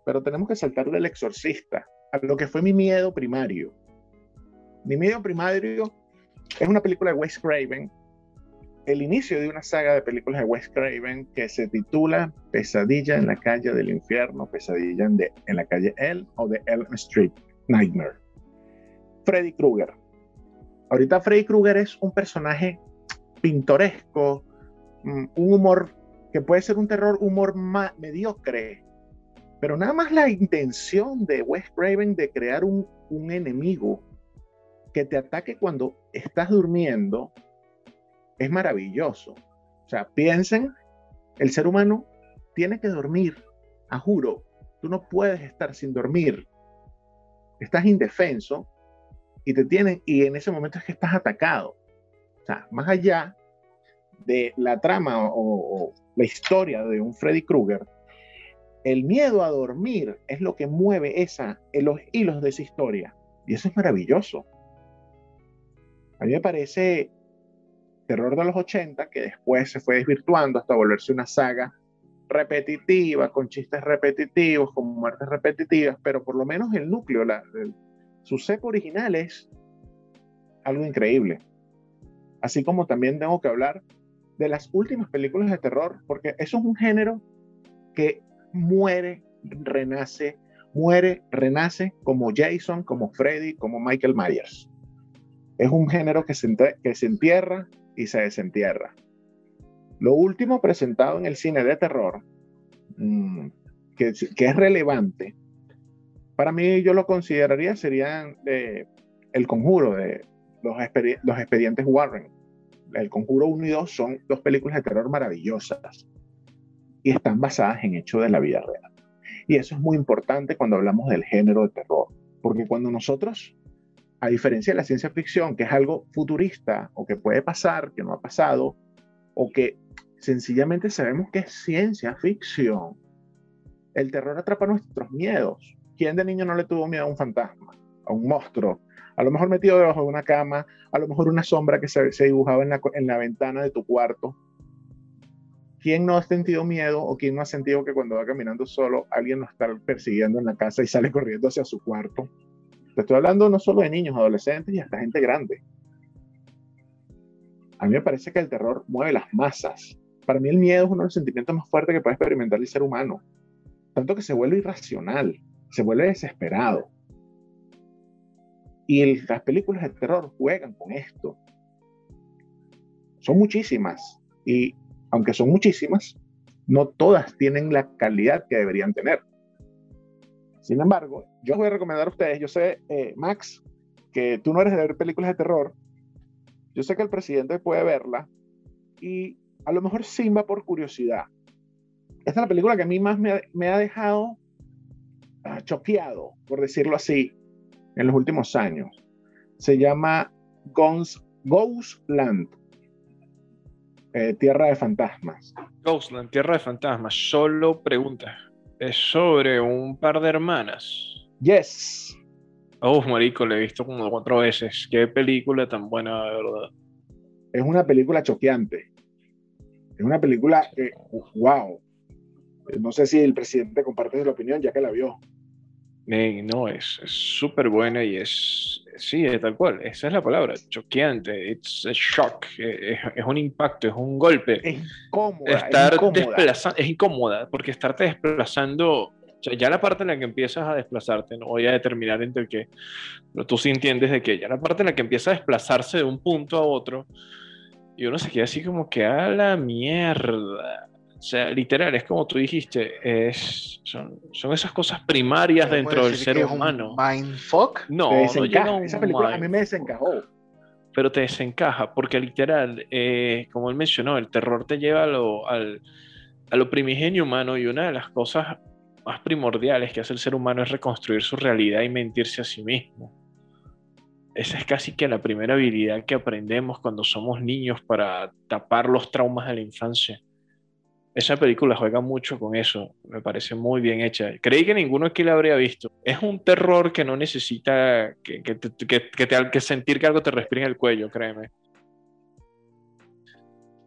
Pero tenemos que saltar del exorcista a lo que fue mi miedo primario. Mi miedo primario es una película de Wes Craven el inicio de una saga de películas de Wes Craven que se titula Pesadilla en la calle del infierno, Pesadilla en, en la calle El o de Elm Street Nightmare. Freddy Krueger. Ahorita Freddy Krueger es un personaje pintoresco, mm, un humor que puede ser un terror, humor mediocre, pero nada más la intención de Wes Craven de crear un, un enemigo que te ataque cuando estás durmiendo es maravilloso. O sea, piensen, el ser humano tiene que dormir, a juro, tú no puedes estar sin dormir. Estás indefenso y te tienen, y en ese momento es que estás atacado. O sea, más allá de la trama o, la historia de un Freddy Krueger, el miedo a dormir es lo que mueve esa, en los hilos de esa historia. Y eso es maravilloso. A mí me parece terror de los 80, que después se fue desvirtuando hasta volverse una saga repetitiva, con chistes repetitivos, con muertes repetitivas, pero por lo menos el núcleo, la, su cepo original es algo increíble. Así como también tengo que hablar de las últimas películas de terror, porque eso es un género que muere, renace, muere, renace como Jason, como Freddy, como Michael Myers. Es un género que se, que se entierra y se desentierra. Lo último presentado en el cine de terror, mm, que, es relevante, para mí yo lo consideraría serían eh, El Conjuro de los, los expedientes Warren. El Conjuro 1 y 2 son dos películas de terror maravillosas y están basadas en hechos de la vida real. Y eso es muy importante cuando hablamos del género de terror, porque cuando nosotros a diferencia de la ciencia ficción, que es algo futurista o que puede pasar, que no ha pasado, o que sencillamente sabemos que es ciencia ficción, el terror atrapa nuestros miedos. ¿Quién de niño no le tuvo miedo a un fantasma, a un monstruo? A lo mejor metido debajo de una cama, a lo mejor una sombra que se, dibujaba en la, en la ventana de tu cuarto. ¿Quién no ha sentido miedo o quién no ha sentido que cuando va caminando solo alguien lo está persiguiendo en la casa y sale corriendo hacia su cuarto? Te estoy hablando no solo de niños, adolescentes y hasta gente grande. A mí me parece que el terror mueve las masas. Para mí el miedo es uno de los sentimientos más fuertes que puede experimentar el ser humano. Tanto que se vuelve irracional, se vuelve desesperado. Y las películas de terror juegan con esto. Son muchísimas. Y aunque son muchísimas, no todas tienen la calidad que deberían tener. Sin embargo, yo voy a recomendar a ustedes, yo sé, eh, Max, que tú no eres de ver películas de terror. Yo sé que el presidente puede verla y a lo mejor Simba por curiosidad. Esta es la película que a mí más me ha, dejado ah, choqueado, por decirlo así, en los últimos años. Se llama Ghostland. Eh, Tierra de Fantasmas. Ghostland, Tierra de Fantasmas. Solo pregunta es sobre un par de hermanas. Yes. Oh, marico, la he visto como cuatro veces. Qué película tan buena, de verdad. Es una película choqueante. Es una película, wow. No sé si el presidente comparte la opinión ya que la vio. No, es súper buena y es sí, es tal cual, esa es la palabra, choqueante, it's a shock, es, un impacto, es un golpe. Es incómoda. Estar es incómoda. es incómoda, porque estarte desplazando, ya la parte en la que empiezas a desplazarte, no voy a determinar entre qué, pero tú sí entiendes de que ya la parte en la que empieza a desplazarse de un punto a otro, y uno se queda así como que a la mierda. O sea, literal, es como tú dijiste, es, son, son esas cosas primarias dentro del ser humano. ¿Mindfuck? No, no llega un Esa película a mí me desencajó. Pero te desencaja, porque literal, eh, como él mencionó, el terror te lleva a lo, al, a lo primigenio humano y una de las cosas más primordiales que hace el ser humano es reconstruir su realidad y mentirse a sí mismo. Esa es casi que la primera habilidad que aprendemos cuando somos niños para tapar los traumas de la infancia esa película juega mucho con eso, me parece muy bien hecha. Creí que ninguno aquí la habría visto. Es un terror que no necesita que, que, que, que, que sentir que algo te respire en el cuello, créeme.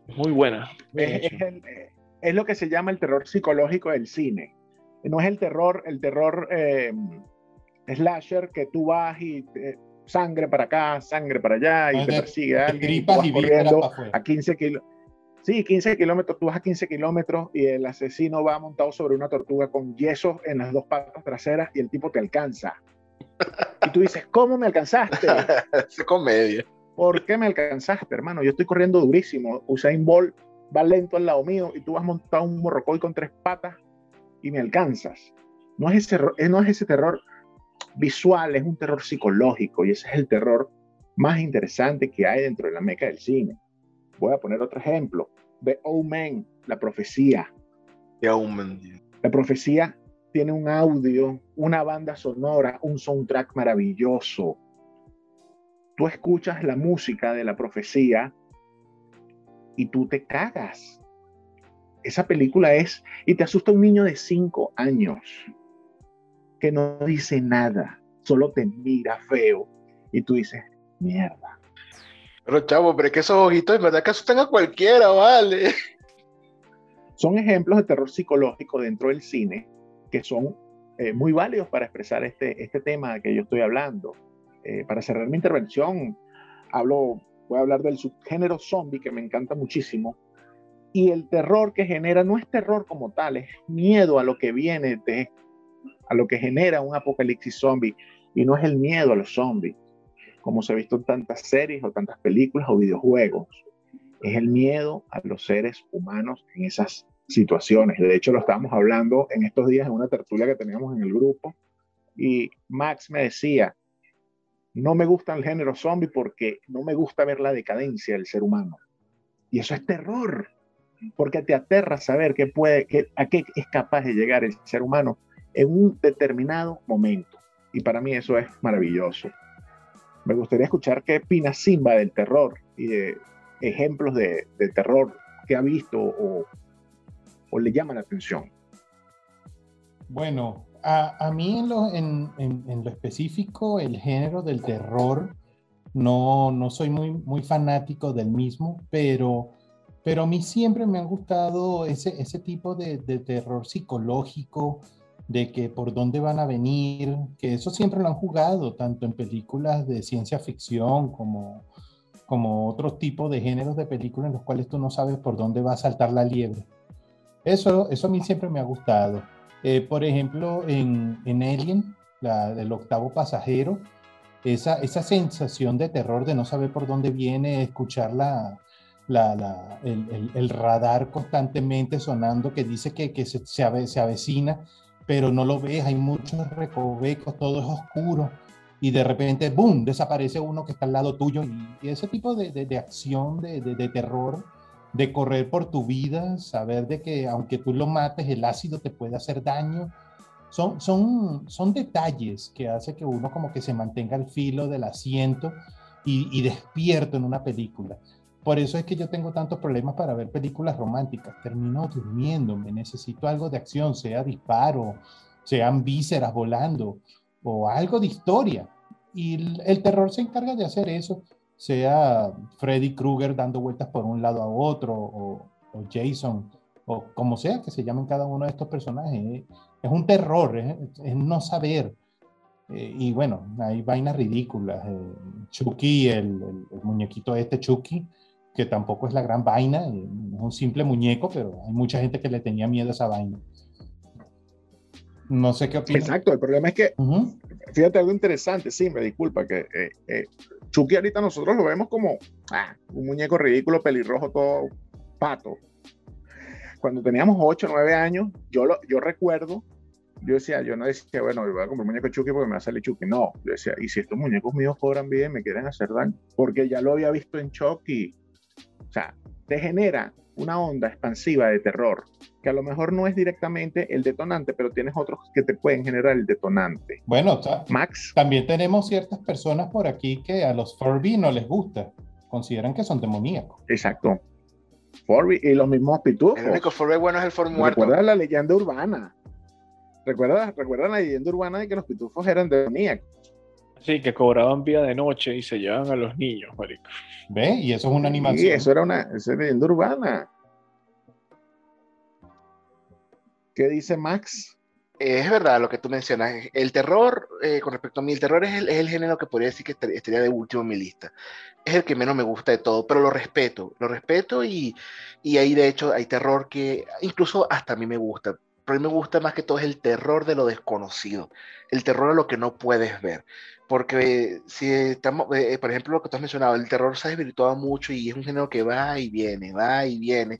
Muy buena. Es, es, lo que se llama el terror psicológico del cine. No es el terror, el terror eh, slasher que tú vas y sangre para acá, sangre para allá, y te persigue alguien, y vas corriendo a 15 kilómetros. Sí, 15 kilómetros, tú vas a 15 kilómetros y el asesino va montado sobre una tortuga con yeso en las dos patas traseras y el tipo te alcanza. Y tú dices, ¿cómo me alcanzaste? Es comedia. ¿Por qué me alcanzaste, hermano? Yo estoy corriendo durísimo. Usain Bolt va lento al lado mío y tú vas montado un morrocoy con tres patas y me alcanzas. No es, ese, eh, no es ese terror visual, es un terror psicológico y ese es el terror más interesante que hay dentro de la meca del cine. Voy a poner otro ejemplo. The Omen, la profecía. Y aún La profecía tiene un audio, una banda sonora, un soundtrack maravilloso. Tú escuchas la música de la profecía y tú te cagas. Esa película es, y te asusta un niño de cinco años que no dice nada, solo te mira feo y tú dices, mierda. Pero chavo, pero es que esos ojitos, en verdad que asustan a cualquiera, vale. son ejemplos de terror psicológico dentro del cine que son eh, muy válidos para expresar este, este tema que yo estoy hablando. Eh, para cerrar mi intervención, hablo, voy a hablar del subgénero zombie que me encanta muchísimo. Y el terror que genera no es terror como tal, es miedo a lo que viene, de, a lo que genera un apocalipsis zombie. Y no es el miedo a los zombies, como se ha visto en tantas series o tantas películas o videojuegos es el miedo a los seres humanos en esas situaciones. De hecho, lo estábamos hablando en estos días en una tertulia que teníamos en el grupo y Max me decía, no me gusta el género zombie porque no me gusta ver la decadencia del ser humano. Y eso es terror, porque te aterra saber que puede, que, a qué es capaz de llegar el ser humano en un determinado momento. Y para mí eso es maravilloso. Me gustaría escuchar qué opina Simba del terror y de ejemplos de, terror que ha visto o, le llama la atención. Bueno, a, mí en lo, específico, el género del terror, no, no soy muy, muy fanático del mismo, pero, pero a mí siempre me ha gustado ese, ese tipo de terror psicológico, de que por dónde van a venir, que eso siempre lo han jugado, tanto en películas de ciencia ficción como, como otros tipos de géneros de películas en los cuales tú no sabes por dónde va a saltar la liebre. Eso, eso a mí siempre me ha gustado. Eh, por ejemplo, en, en Alien, del octavo pasajero, esa, esa sensación de terror de no saber por dónde viene, escuchar la, la, el, el, el, radar constantemente sonando que dice que, que se, se, ave, se avecina, pero no lo ves, hay muchos recovecos, todo es oscuro y de repente, ¡boom!, desaparece uno que está al lado tuyo y, ese tipo de, de, de acción, de, de, terror, de correr por tu vida, saber de que aunque tú lo mates, el ácido te puede hacer daño, son, son, son detalles que hace que uno como que se mantenga al filo del asiento y, y despierto en una película. Por eso es que yo tengo tantos problemas para ver películas románticas. Termino durmiéndome, necesito algo de acción, sea disparo, sean vísceras volando o algo de historia. Y el, el terror se encarga de hacer eso, sea Freddy Krueger dando vueltas por un lado a otro o, o Jason o como sea que se llamen cada uno de estos personajes. Es un terror, es, es no saber. Eh, y bueno, hay vainas ridículas. Eh, Chucky, el, el, el, muñequito este Chucky, que tampoco es la gran vaina, es un simple muñeco, pero hay mucha gente que le tenía miedo a esa vaina. No sé qué opinas. Exacto, el problema es que, uh -huh. fíjate algo interesante, sí, me disculpa, que eh, eh, Chucky ahorita nosotros lo vemos como ah, un muñeco ridículo, pelirrojo, todo pato. Cuando teníamos 8 o 9 años, yo, lo, yo recuerdo, yo decía, yo no decía, bueno, yo voy a comprar un muñeco Chucky porque me va a salir Chucky. No, yo decía, y si estos muñecos míos cobran bien, me quieren hacer daño, porque ya lo había visto en Chucky. O sea, te genera una onda expansiva de terror, que a lo mejor no es directamente el detonante, pero tienes otros que te pueden generar el detonante. Bueno, Max. También tenemos ciertas personas por aquí que a los Furby no les gusta, consideran que son demoníacos. Exacto. Furby y los mismos pitufos. El único Furby bueno es el Furby muerto. Recuerda la leyenda urbana. ¿Recuerda, recuerda la leyenda urbana de que los pitufos eran demoníacos. Sí, que cobraban vida de noche y se llevaban a los niños, marico. ¿Ve? Y eso es una animación. Sí, eso era una esa es leyenda urbana. ¿Qué dice Max? Es verdad lo que tú mencionas. El terror, eh, con respecto a mí, el terror es el, es el, género que podría decir que estaría de último en mi lista. Es el que menos me gusta de todo, pero lo respeto, lo respeto y, y ahí de hecho hay terror que incluso hasta a mí me gusta. Pero a mí me gusta más que todo es el terror de lo desconocido, el terror a lo que no puedes ver. Porque si estamos, eh, por ejemplo, lo que tú has mencionado, el terror se ha desvirtuado mucho y es un género que va y viene, va y viene.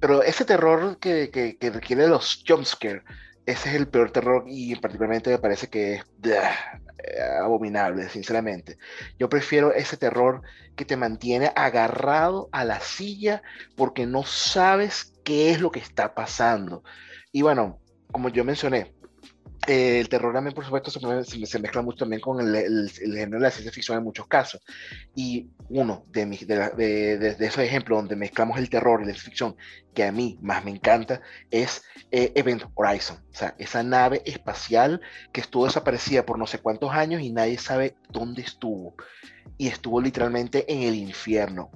Pero ese terror que, que, que requiere los jumpscares, ese es el peor terror y particularmente me parece que es eh, abominable, sinceramente. Yo prefiero ese terror que te mantiene agarrado a la silla porque no sabes qué es lo que está pasando. Y bueno, como yo mencioné, el terror también, por supuesto, se, mezcla mucho también con el, género de la ciencia ficción en muchos casos. Y uno de, mi, de, de, de, esos ejemplos donde mezclamos el terror y la ficción, que a mí más me encanta, es eh, Event Horizon. O sea, esa nave espacial que estuvo desaparecida por no sé cuántos años y nadie sabe dónde estuvo. Y estuvo literalmente en el infierno.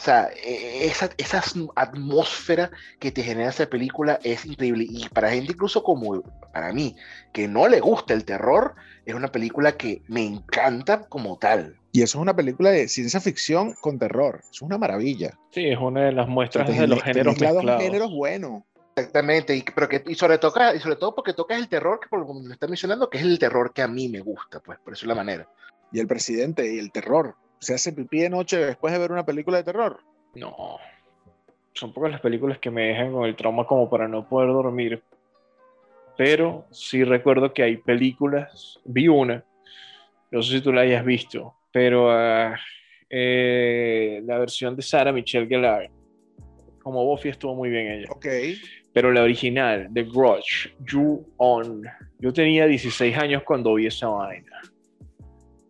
O sea, e, esa, esa, atmósfera que te genera esa película es increíble. Y para gente incluso como para mí, que no le gusta el terror, es una película que me encanta como tal. Y eso es una película de ciencia ficción con terror. Es una maravilla. Sí, es una de las muestras de los géneros mezclados. géneros buenos. Exactamente, y, pero que, y, sobre todo, y sobre todo porque tocas el terror, que por como me está mencionando, que es el terror que a mí me gusta, pues, por eso es la manera. Y el presidente y el terror se hace pipí de noche después de ver una película de terror. No. Son pocas las películas que me dejan con el trauma como para no poder dormir. Pero sí recuerdo que hay películas. Vi una. No sé si tú la hayas visto. Pero uh, eh, la versión de Sarah Michelle Gellar. Como Buffy estuvo muy bien ella. Ok. Pero la original, The Grudge, You On. Yo tenía 16 años cuando vi esa vaina.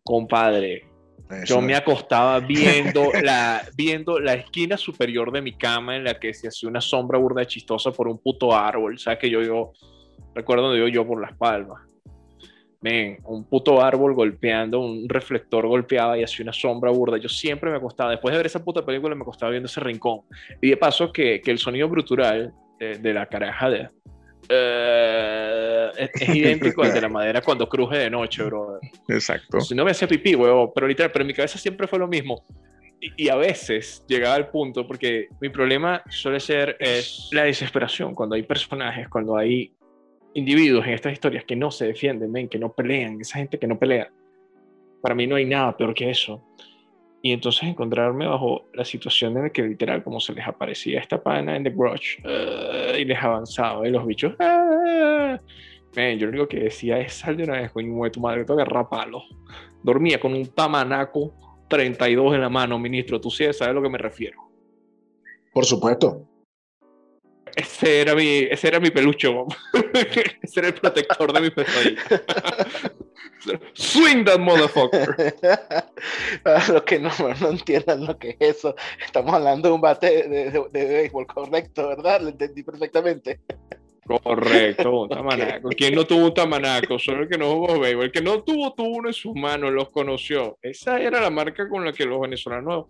Compadre, eso yo me acostaba viendo la, viendo la esquina superior de mi cama en la que se hacía una sombra burda chistosa por un puto árbol. ¿Sabes que yo, yo recuerdo donde yo, yo por las palmas? Ven, un puto árbol golpeando, un reflector golpeaba y hacía una sombra burda. Yo siempre me acostaba, después de ver esa puta película, me acostaba viendo ese rincón. Y de paso que, que el sonido brutural de, de la caraja de, Uh, es, es, idéntico al de la madera cuando cruje de noche, bro. Exacto. Si no me hacía pipí, huevo, pero literal, pero en mi cabeza siempre fue lo mismo. Y, y, a veces llegaba al punto, porque mi problema suele ser es la desesperación, cuando hay personajes, cuando hay individuos en estas historias que no se defienden, ven, que no pelean, esa gente que no pelea. Para mí no hay nada peor que eso. Y entonces encontrarme bajo la situación en la que literal como se les aparecía esta pana en The Grudge uh, y les avanzaba y los bichos Man, yo lo único que decía es sal de una vez coño de tu madre, tengo que agarrar Dormía con un tamanaco 32 en la mano, ministro, tú sí sabes a lo que me refiero. Por supuesto. Ese era mi, ese era mi peluche, ese era el protector de mi pesadilla. Swing that motherfucker. Para los que no, no, entiendan lo que es eso, estamos hablando de un bate de, de, de béisbol, correcto, ¿verdad? Lo entendí perfectamente. Correcto, un tamanaco. Okay. ¿Quién no tuvo un tamanaco? Solo el que no jugó béisbol. El que no tuvo, tuvo uno en sus manos, los conoció. Esa era la marca con la que los venezolanos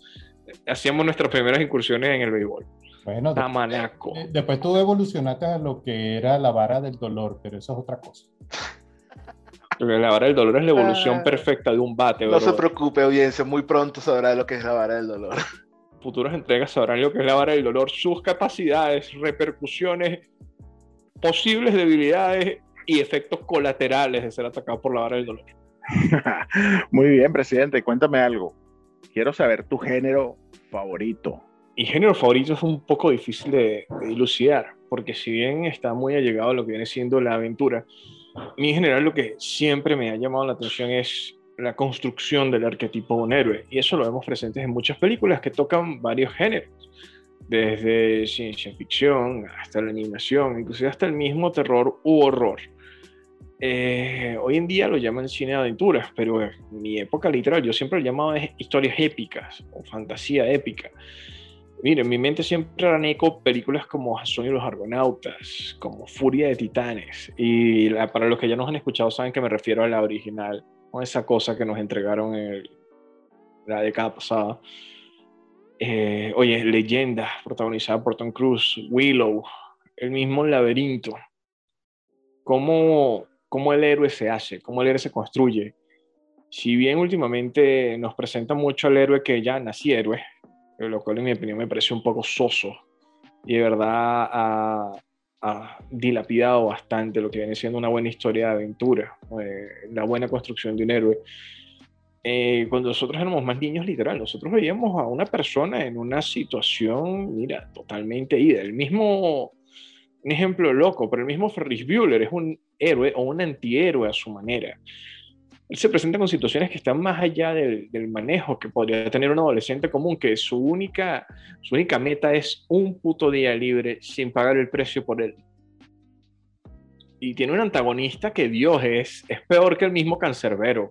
hacíamos nuestras primeras incursiones en el béisbol. Bueno, tamanaco. Después, después tú evolucionaste a lo que era la vara del dolor, pero eso es otra cosa. La vara del dolor es la evolución ah, perfecta de un bate. No bro. se preocupe, audiencia, muy pronto sabrá lo que es la vara del dolor. Futuras entregas sabrán lo que es la vara del dolor, sus capacidades, repercusiones, posibles debilidades y efectos colaterales de ser atacado por la vara del dolor. muy bien, presidente, cuéntame algo. Quiero saber tu género favorito. Mi género favorito es un poco difícil de, de dilucidar, porque si bien está muy allegado a lo que viene siendo la aventura, a mí en general lo que siempre me ha llamado la atención es la construcción del arquetipo de un héroe. Y eso lo vemos presentes en muchas películas que tocan varios géneros. Desde ciencia ficción hasta la animación, inclusive hasta el mismo terror u horror. Eh, hoy en día lo llaman cine de aventuras, pero en mi época literal yo siempre lo llamaba historias épicas o fantasía épica. Mire, en mi mente siempre eran eco películas como Jason y los Argonautas, como Furia de Titanes. Y la, para los que ya nos han escuchado saben que me refiero a la original, con esa cosa que nos entregaron en el, la década pasada. Eh, oye, Leyenda, protagonizada por Tom Cruise, Willow, el mismo Laberinto. cómo, cómo el héroe se hace, cómo el héroe se construye. Si bien últimamente nos presenta mucho al héroe que ya nací héroe, lo cual en mi opinión me parece un poco soso y de verdad ha, dilapidado bastante lo que viene siendo una buena historia de aventura, eh, la buena construcción de un héroe. Eh, cuando nosotros éramos más niños, literal, nosotros veíamos a una persona en una situación, mira, totalmente ida. El mismo, un ejemplo loco, pero el mismo Ferris Bueller es un héroe o un antihéroe a su manera. Se presenta con situaciones que están más allá del, manejo que podría tener un adolescente común, que su única, su única meta es un puto día libre sin pagar el precio por él. Y tiene un antagonista que Dios es, es peor que el mismo cancerbero.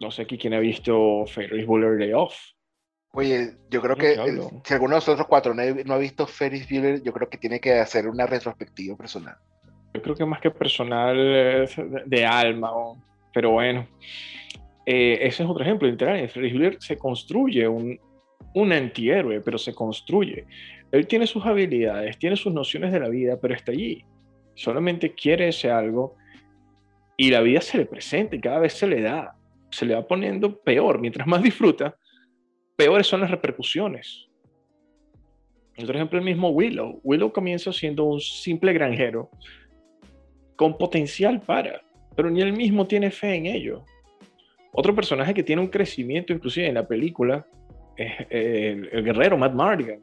No sé aquí quién ha visto Ferris Bueller Day Off. Oye, yo creo que si alguno de nosotros cuatro no ha visto Ferris Bueller, yo creo que tiene que hacer una retrospectiva personal. Creo que más que personal de, alma, pero bueno. Eh, ese es otro ejemplo. Literal, en Ferris se construye un, un antihéroe, pero se construye. Él tiene sus habilidades, tiene sus nociones de la vida, pero está allí. Solamente quiere ese algo y la vida se le presenta y cada vez se le da. Se le va poniendo peor. Mientras más disfruta, peores son las repercusiones. Por ejemplo, el mismo Willow. Willow comienza siendo un simple granjero con potencial para, pero ni él mismo tiene fe en ello. Otro personaje que tiene un crecimiento, inclusive en la película, es el, guerrero Matt Mardigan,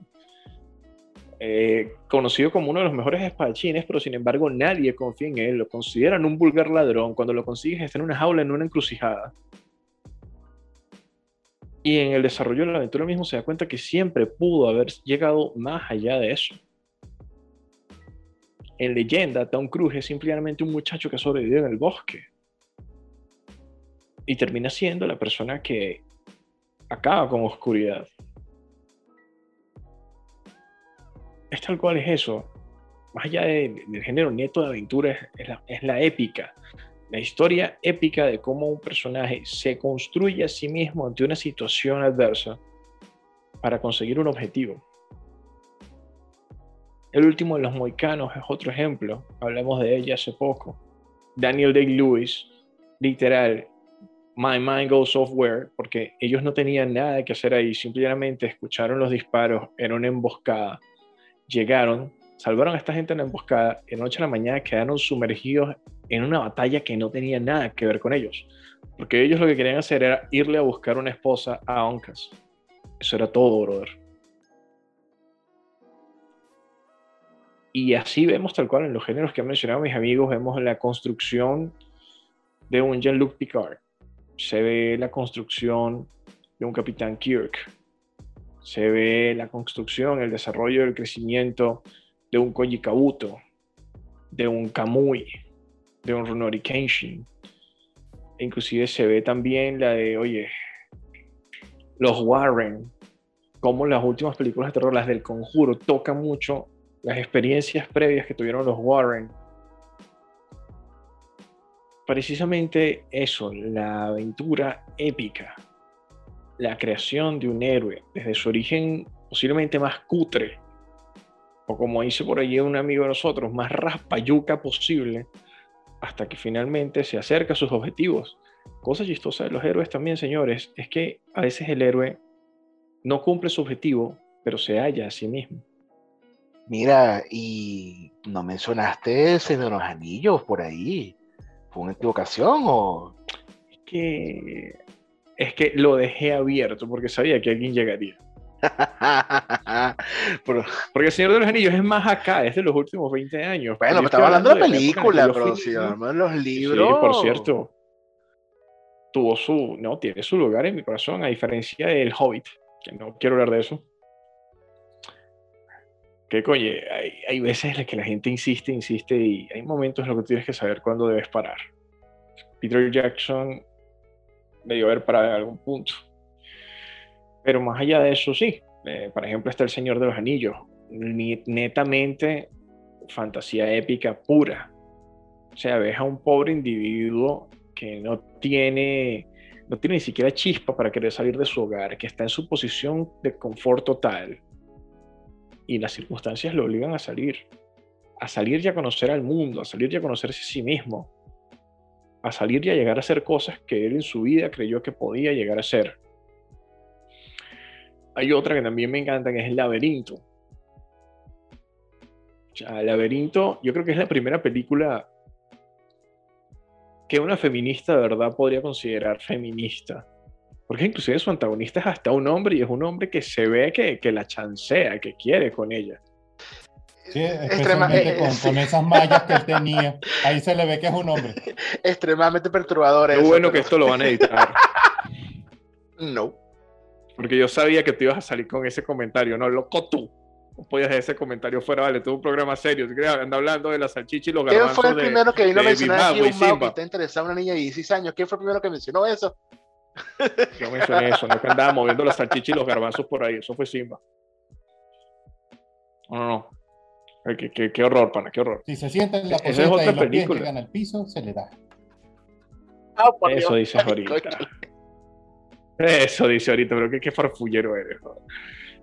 eh, conocido como uno de los mejores espadachines, pero sin embargo nadie confía en él, lo consideran un vulgar ladrón, cuando lo consigues está en una jaula, en una encrucijada. Y en el desarrollo de la aventura mismo se da cuenta que siempre pudo haber llegado más allá de eso en leyenda, Tom Cruise es simplemente un muchacho que sobrevive en el bosque. Y termina siendo la persona que acaba con oscuridad. Es tal cual es eso. Más allá del género nieto de aventura, es la épica. La historia épica de cómo un personaje se construye a sí mismo ante una situación adversa para conseguir un objetivo. El último de los moicanos es otro ejemplo, hablamos de ella hace poco. Daniel Day-Lewis, literal, My Mind Goes Software, porque ellos no tenían nada que hacer ahí, simplemente escucharon los disparos en una emboscada, llegaron, salvaron a esta gente en la emboscada, de noche a la mañana quedaron sumergidos en una batalla que no tenía nada que ver con ellos, porque ellos lo que querían hacer era irle a buscar una esposa a Oncas. Eso era todo, brother. Y así vemos tal cual en los géneros que han mencionado mis amigos, vemos la construcción de un Jean-Luc Picard, se ve la construcción de un Capitán Kirk, se ve la construcción, el desarrollo, el crecimiento de un Koji Kabuto, de un Kamui, de un Runori Kenshin. E inclusive se ve también la de, oye, los Warren, como las últimas películas de terror, las del conjuro, tocan mucho las experiencias previas que tuvieron los Warren. Precisamente eso, la aventura épica, la creación de un héroe desde su origen posiblemente más cutre, o como dice por allí un amigo de nosotros, más raspayuca posible, hasta que finalmente se acerca a sus objetivos. Cosa chistosa de los héroes también, señores, es que a veces el héroe no cumple su objetivo, pero se halla a sí mismo. Mira, y no mencionaste ese de los Anillos por ahí. ¿Fue una equivocación o...? Es que... Es que lo dejé abierto porque sabía que alguien llegaría. porque el Señor de los Anillos es más acá, es de los últimos 20 años. Bueno, me estaba hablando de la película, pero si los libros... Sí, por cierto. Tuvo su... No, tiene su lugar en mi corazón, a diferencia del Hobbit, que no quiero hablar de eso que coño, hay, hay, veces en las que la gente insiste, insiste y hay momentos en los que tienes que saber cuándo debes parar. Peter Jackson debió haber parado en algún punto. Pero más allá de eso, sí. Eh, por ejemplo, está El Señor de los Anillos. Netamente fantasía épica pura. O sea, ves a un pobre individuo que no tiene, no tiene ni siquiera chispa para querer salir de su hogar, que está en su posición de confort total y las circunstancias lo obligan a salir. a salir y a conocer al mundo, a salir y a conocerse a sí mismo, a salir y a llegar a hacer cosas que él en su vida creyó que podía llegar a ser. Hay otra que también me encanta, que es El laberinto. el laberinto, yo creo que es la primera película que una feminista de verdad podría considerar feminista. Porque inclusive su antagonista es hasta un hombre y es un hombre que se ve que, que la chancea, que quiere con ella. Sí, especialmente eh, con, esas mallas que él tenía. Ahí se le ve que es un hombre. Extremadamente perturbador. Qué bueno que esto lo van a editar. no. Porque yo sabía que te ibas a salir con ese comentario. No, loco tú. No podías dejar ese comentario fuera, vale. Todo un programa serio. Anda hablando de la salchicha y los garbanzos. ¿Quién fue el primero que vino a mencionar aquí un mago que está interesado en una niña de 16 años? ¿Quién fue el primero que mencionó eso? Yo mencioné eso, no que andaba moviendo la salchicha y los garbanzos por ahí. Eso fue Simba. No, no, no. Qué, horror, pana, qué horror. Si se sienta en la poseta es otra y película. llegan al piso, se le da. Ah, Eso dice ahorita. Eso dice ahorita, pero qué, qué farfullero eres.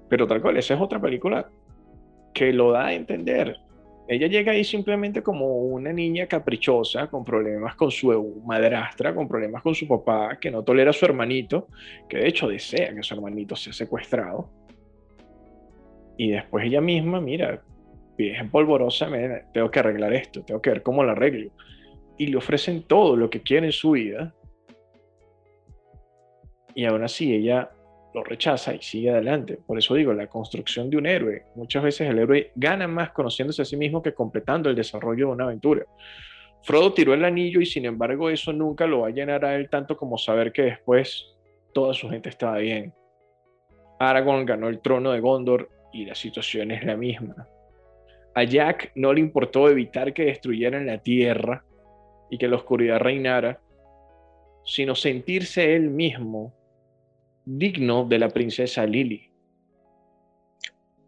Pero tal cual, esa es otra película que lo da a entender. Ella llega ahí simplemente como una niña caprichosa, con problemas con su madrastra, con problemas con su papá, que no tolera a su hermanito, que de hecho desea que su hermanito sea secuestrado. Y después ella misma, mira, vieja polvorosa, tengo que arreglar esto, tengo que ver cómo lo arreglo. Y le ofrecen todo lo que quiere en su vida. Y aún así ella lo rechaza y sigue adelante. Por eso digo, la construcción de un héroe. Muchas veces el héroe gana más conociéndose a sí mismo que completando el desarrollo de una aventura. Frodo tiró el anillo y sin embargo eso nunca lo va a llenar a él tanto como saber que después toda su gente estaba bien. Aragorn ganó el trono de Gondor y la situación es la misma. A Jack no le importó evitar que destruyeran la tierra y que la oscuridad reinara, sino sentirse él mismo digno de la princesa Lily.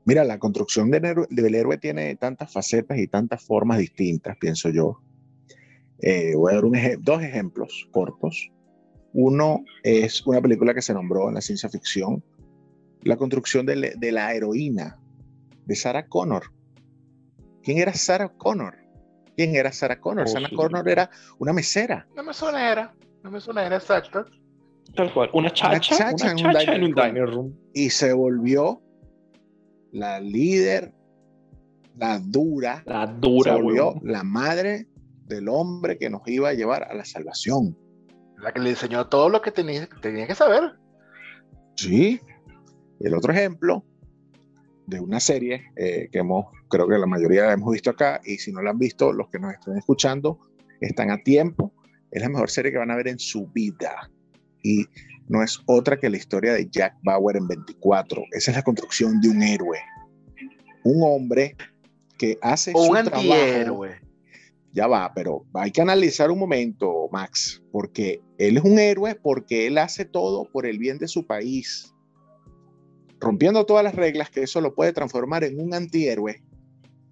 Mira, la construcción del héroe, tiene tantas facetas y tantas formas distintas, pienso yo. Eh, voy a dar dos ejemplos cortos. Uno es una película que se nombró en la ciencia ficción, la construcción de, de la heroína de Sarah Connor. ¿Quién era Sarah Connor? ¿Quién era Sarah Connor? Oh, Sarah Connor era una mesera. Una mesonera, una mesonera, exacto. Tal cual, una chacha, una chacha, en, un diner, room. Y se volvió la líder, la dura. La dura, Se volvió la madre del hombre que nos iba a llevar a la salvación. La que le enseñó todo lo que tenía, tenía que saber. Sí. El otro ejemplo de una serie eh, que hemos, creo que la mayoría hemos visto acá, y si no la han visto, los que nos estén escuchando están a tiempo. Es la mejor serie que van a ver en su vida. Y no es otra que la historia de Jack Bauer en 24. Esa es la construcción de un héroe. Un hombre que hace su un trabajo. Ya va, pero hay que analizar un momento, Max, porque él es un héroe porque él hace todo por el bien de su país rompiendo todas las reglas, que eso lo puede transformar en un antihéroe,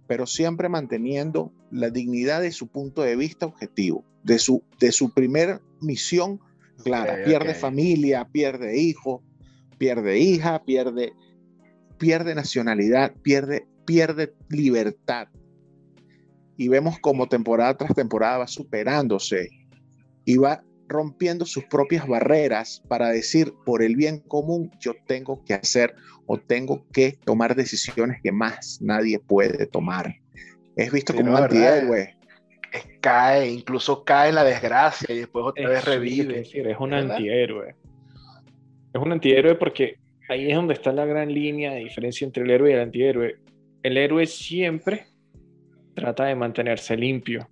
pero siempre manteniendo la dignidad de su punto de vista objetivo, de su, de su primer misión clara. pierde familia, pierde hijo, pierde hija, pierde, pierde nacionalidad, pierde, pierde libertad. Y vemos como temporada tras temporada va superándose y va rompiendo sus propias barreras para decir, por el bien común, yo tengo que hacer o tengo que tomar decisiones que más nadie puede tomar. Es visto como un antihéroe. Cae, incluso cae en la desgracia y después otra vez revive. Es, es un antihéroe. Es un antihéroe porque ahí es donde está la gran línea de diferencia entre el héroe y el antihéroe. El héroe siempre trata de mantenerse limpio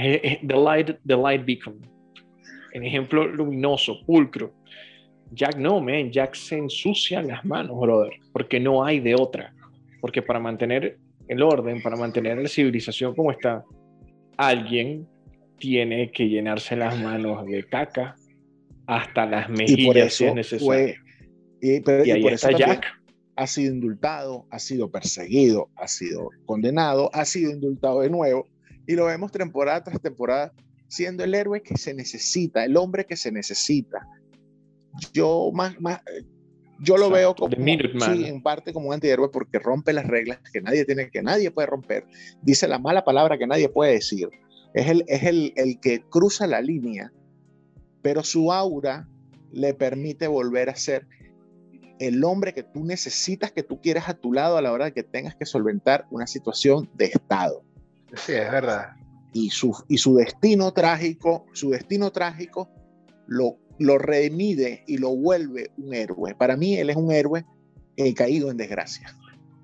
the, light, the light beacon. En ejemplo luminoso, pulcro. Jack no, man. Jack se ensucia las manos, brother, porque no hay de otra. Porque para mantener el orden, para mantener la civilización como está, alguien tiene que llenarse las manos de caca hasta las mejillas si es necesario. y, ahí está Jack. Ha sido indultado, ha sido perseguido, ha sido condenado, ha sido indultado de nuevo y lo vemos temporada tras temporada siendo el héroe que se necesita, el hombre que se necesita. Yo más, más Yo lo veo como, sí, en parte como un antihéroe porque rompe las reglas que nadie tiene, que nadie puede romper. Dice la mala palabra que nadie puede decir. Es el, es el, el que cruza la línea, pero su aura le permite volver a ser el hombre que tú necesitas, que tú quieres a tu lado a la hora de que tengas que solventar una situación de estado. Sí, es verdad. Y su, y su destino trágico, su destino trágico lo, lo remide y lo vuelve un héroe. Para mí, él es un héroe eh, caído en desgracia.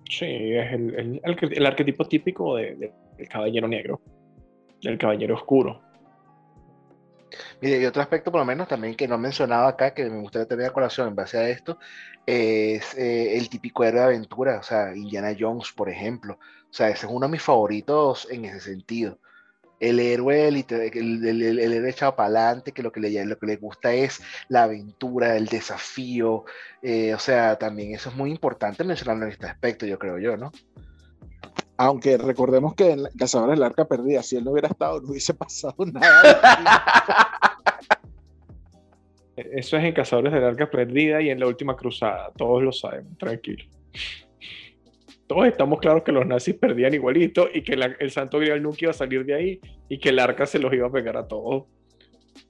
Sí, es el, el- el- el arquetipo típico de- de- del caballero negro, del caballero oscuro. Mire, y otro aspecto por lo menos también que no he mencionado acá, que me gustaría tener a colación en base a esto, es eh, el típico héroe de aventura, o sea, Indiana Jones, por ejemplo. O sea, ese es uno de mis favoritos en ese sentido. El héroe, el, el- el- el héroe echado para adelante, que lo que, le, lo que le gusta es la aventura, el desafío. eh, o sea, también eso es muy importante mencionarlo en este aspecto, yo creo yo, ¿no? Aunque recordemos que en Cazadores del Arca Perdida, si él no hubiera estado, no hubiese pasado nada. Eso es en Cazadores del Arca Perdida y en la última cruzada. Todos lo sabemos, tranquilo. Todos estamos claros que los nazis perdían igualito y que la- el Santo Grial nunca iba a salir de ahí y que el arca se los iba a pegar a todos.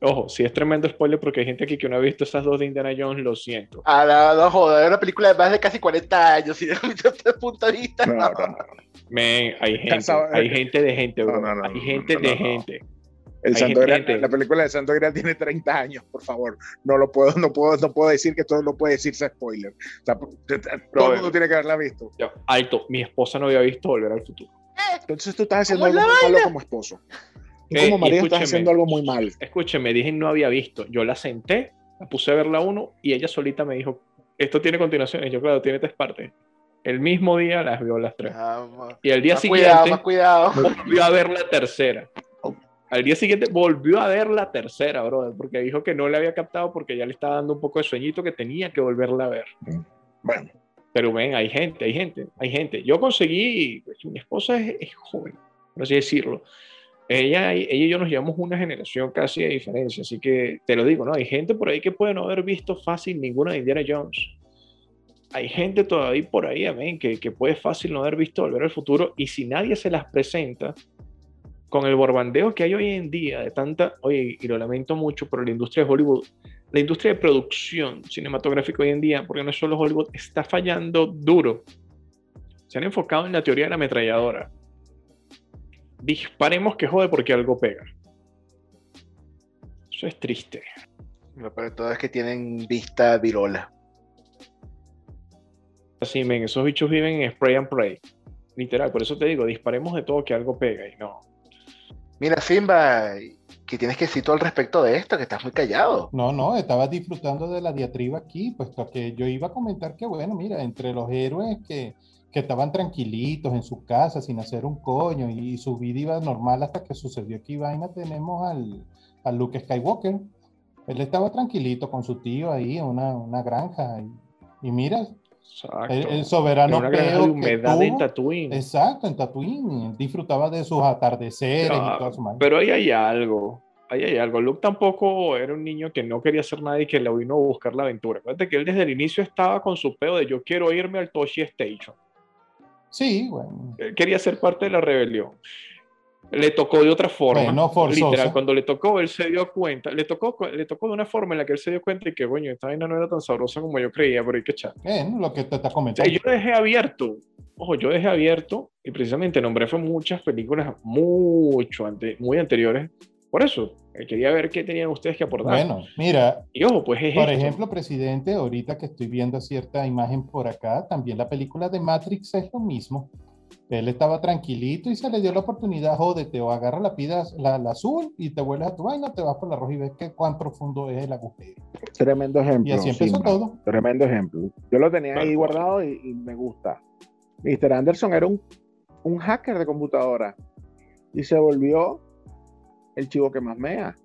Ojo, si es tremendo spoiler porque hay gente aquí que no ha visto esas dos de Indiana Jones, lo siento. A la no joda, es una película de más de casi 40 años, y desde este punto de vista. No, no. no, no. Hay gente, hay gente de gente, No, bro. no, no, hay no, gente no, de no, no. gente. El Hay Santo Grial- la película de Santo Grial tiene 30 años, por favor. No lo puedo, no puedo, no puedo decir que todo no puede decirse spoiler. O sea, todo el mundo tiene que haberla visto. Ya, Alto, mi esposa no había visto Volver al Futuro. Entonces tú estás haciendo ¿Cómo algo malo como esposo. Tú Eh, como marido estás haciendo algo muy mal. Escúcheme, dije no había visto. Yo la senté, la puse a ver la uno y ella solita me dijo, esto tiene continuaciones. Yo, claro, tiene tres partes. El mismo día las vio las tres. Vamos. Y al día Más siguiente cuidado, más cuidado. volvió a ver la tercera. Al día siguiente volvió a ver la tercera, brother, porque dijo que no le había captado porque ya le estaba dando un poco de sueñito que tenía que volverla a ver. Bueno, Pero ven, hay gente, hay gente, hay gente. Yo conseguí, pues, mi esposa es, es joven, por así decirlo. Ella, y- ella y yo nos llevamos una generación casi de diferencia, así que te lo digo, ¿no? Hay gente por ahí que puede no haber visto fácil ninguna de Indiana Jones. Hay gente todavía por ahí, amén, que, que puede fácil no haber visto Volver al Futuro y si nadie se las presenta, con el borbandeo que hay hoy en día de tanta, oye, y lo lamento mucho, pero la industria de Hollywood la industria de producción cinematográfica hoy en día, porque no es solo Hollywood, está fallando duro. Se han enfocado en la teoría de la ametralladora. Disparemos que jode porque algo pega. Eso es triste. Lo peor de todo es que tienen vista virola. Así, men, esos bichos viven en spray and pray. Literal, por eso te digo, disparemos de todo que algo pega. Y no. Mira, Simba, ¿qué tienes que decir tú al respecto de esto? Que estás muy callado. No, no, estaba disfrutando de la diatriba aquí, puesto que yo iba a comentar que, bueno, mira, entre los héroes que, que estaban tranquilitos en su casa sin hacer un coño y su vida iba normal hasta que sucedió aquí vaina, tenemos al, al Luke Skywalker. Él estaba tranquilito con su tío ahí en una, una granja y, y mira, Exacto. el, el Era soberano una de peo humedad en Tatooine. exacto, en Tatooine, él disfrutaba de sus atardeceres y Claro, toda su madre. pero ahí hay algo. Ahí hay algo. Luke tampoco era un niño que no quería hacer nada y que le vino a buscar la aventura. Acuérdate que él desde el inicio estaba con su pedo de yo quiero irme al Toshi Station. Sí, bueno. Él quería ser parte de la rebelión. Le tocó de otra forma. Bueno, forzosa. Literal, cuando le tocó, él se dio cuenta. Le tocó, le tocó de una forma en la que él se dio cuenta y que, coño, esta vaina no era tan sabrosa como yo creía, pero hay que echar. Bueno, lo que te está O sea, comentando. yo dejé abierto. Ojo, yo dejé abierto y precisamente nombré fue muchas películas mucho ante, muy anteriores. Por eso, eh, quería ver qué tenían ustedes que aportar. Bueno, mira, y ojo, pues es por esto. ejemplo, presidente, ahorita que estoy viendo cierta imagen por acá, también la película de Matrix es lo mismo. Él estaba tranquilito y se le dio la oportunidad, jódete, o agarra la, pida, la, la azul y te vuelves a tu vaina, te vas por la roja y ves que cuán profundo es el agujero. tremendo ejemplo. Y así empezó Simba. todo. Tremendo ejemplo. Yo lo tenía ahí guardado y, y me gusta. Mr. Anderson era un, un hacker de computadora y se volvió el chivo que más mea.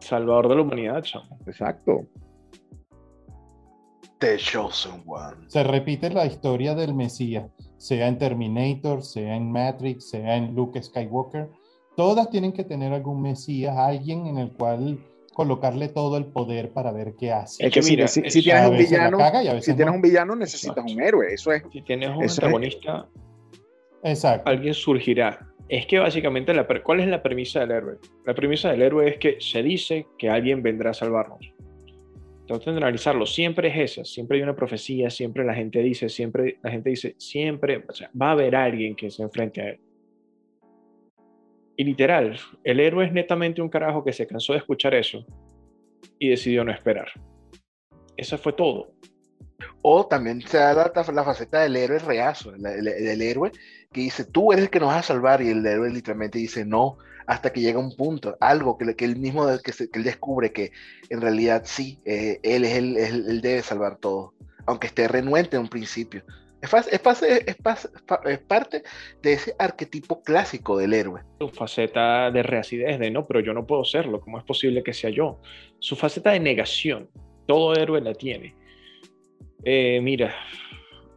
Salvador de la humanidad, chamo. Exacto. The Chosen One. Se repite la historia del Mesías, sea en Terminator, sea en Matrix, sea en Luke Skywalker. Todas tienen que tener algún Mesías, alguien en el cual colocarle todo el poder para ver qué hace. Es que mira, si, es- si tienes a un villano, si tienes no. un villano necesitas Exacto. un héroe. Eso es. Si tienes un es- antagonista, Exacto. alguien surgirá. Es que básicamente, la ¿cuál es la premisa del héroe? La premisa del héroe es que se dice que alguien vendrá a salvarnos. Traten de analizarlo. Siempre es esa. Siempre hay una profecía. Siempre la gente dice, siempre la gente dice, siempre, o sea, va a haber alguien que se enfrente a él. Y literal, el héroe es netamente un carajo que se cansó de escuchar eso y decidió no esperar. Eso fue todo. O también se da la, la faceta del héroe reazo, el, el- el héroe que dice, tú eres el que nos vas a salvar, y el héroe literalmente dice, no, hasta que llega un punto, algo que, que él mismo que, se- él descubre que en realidad sí, eh, él es el- él debe salvar todo, aunque esté renuente en un principio. Es, es, es es parte de ese arquetipo clásico del héroe. su faceta de reacidez, de no, pero yo no puedo serlo, ¿cómo es posible que sea yo? Su faceta de negación, todo héroe la tiene. Eh, mira,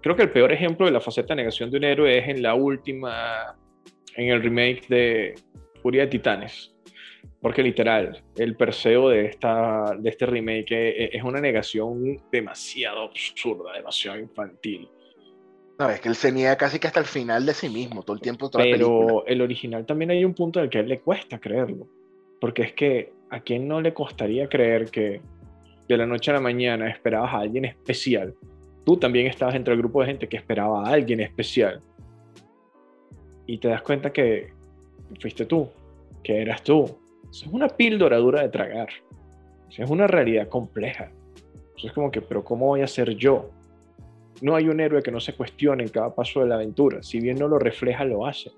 creo que el peor ejemplo de la faceta de negación de un héroe es en la última, en el remake de Furia de Titanes. Porque literal, el Perseo de, esta, de este remake eh, es una negación demasiado absurda, demasiado infantil. No, es que él se niega casi que hasta el final de sí mismo, todo el tiempo, toda la. Pero el original también hay un punto en el que a él le cuesta creerlo. Porque es que a quién no le costaría creer que de la noche a la mañana esperabas a alguien especial. Tú también estabas entre el grupo de gente que esperaba a alguien especial. Y te das cuenta que fuiste tú, que eras tú. Eso es una píldora dura de tragar. Eso es una realidad compleja. Eso es como que, pero ¿cómo voy a ser yo? No hay un héroe que no se cuestione en cada paso de la aventura. Si bien no lo refleja, lo hace.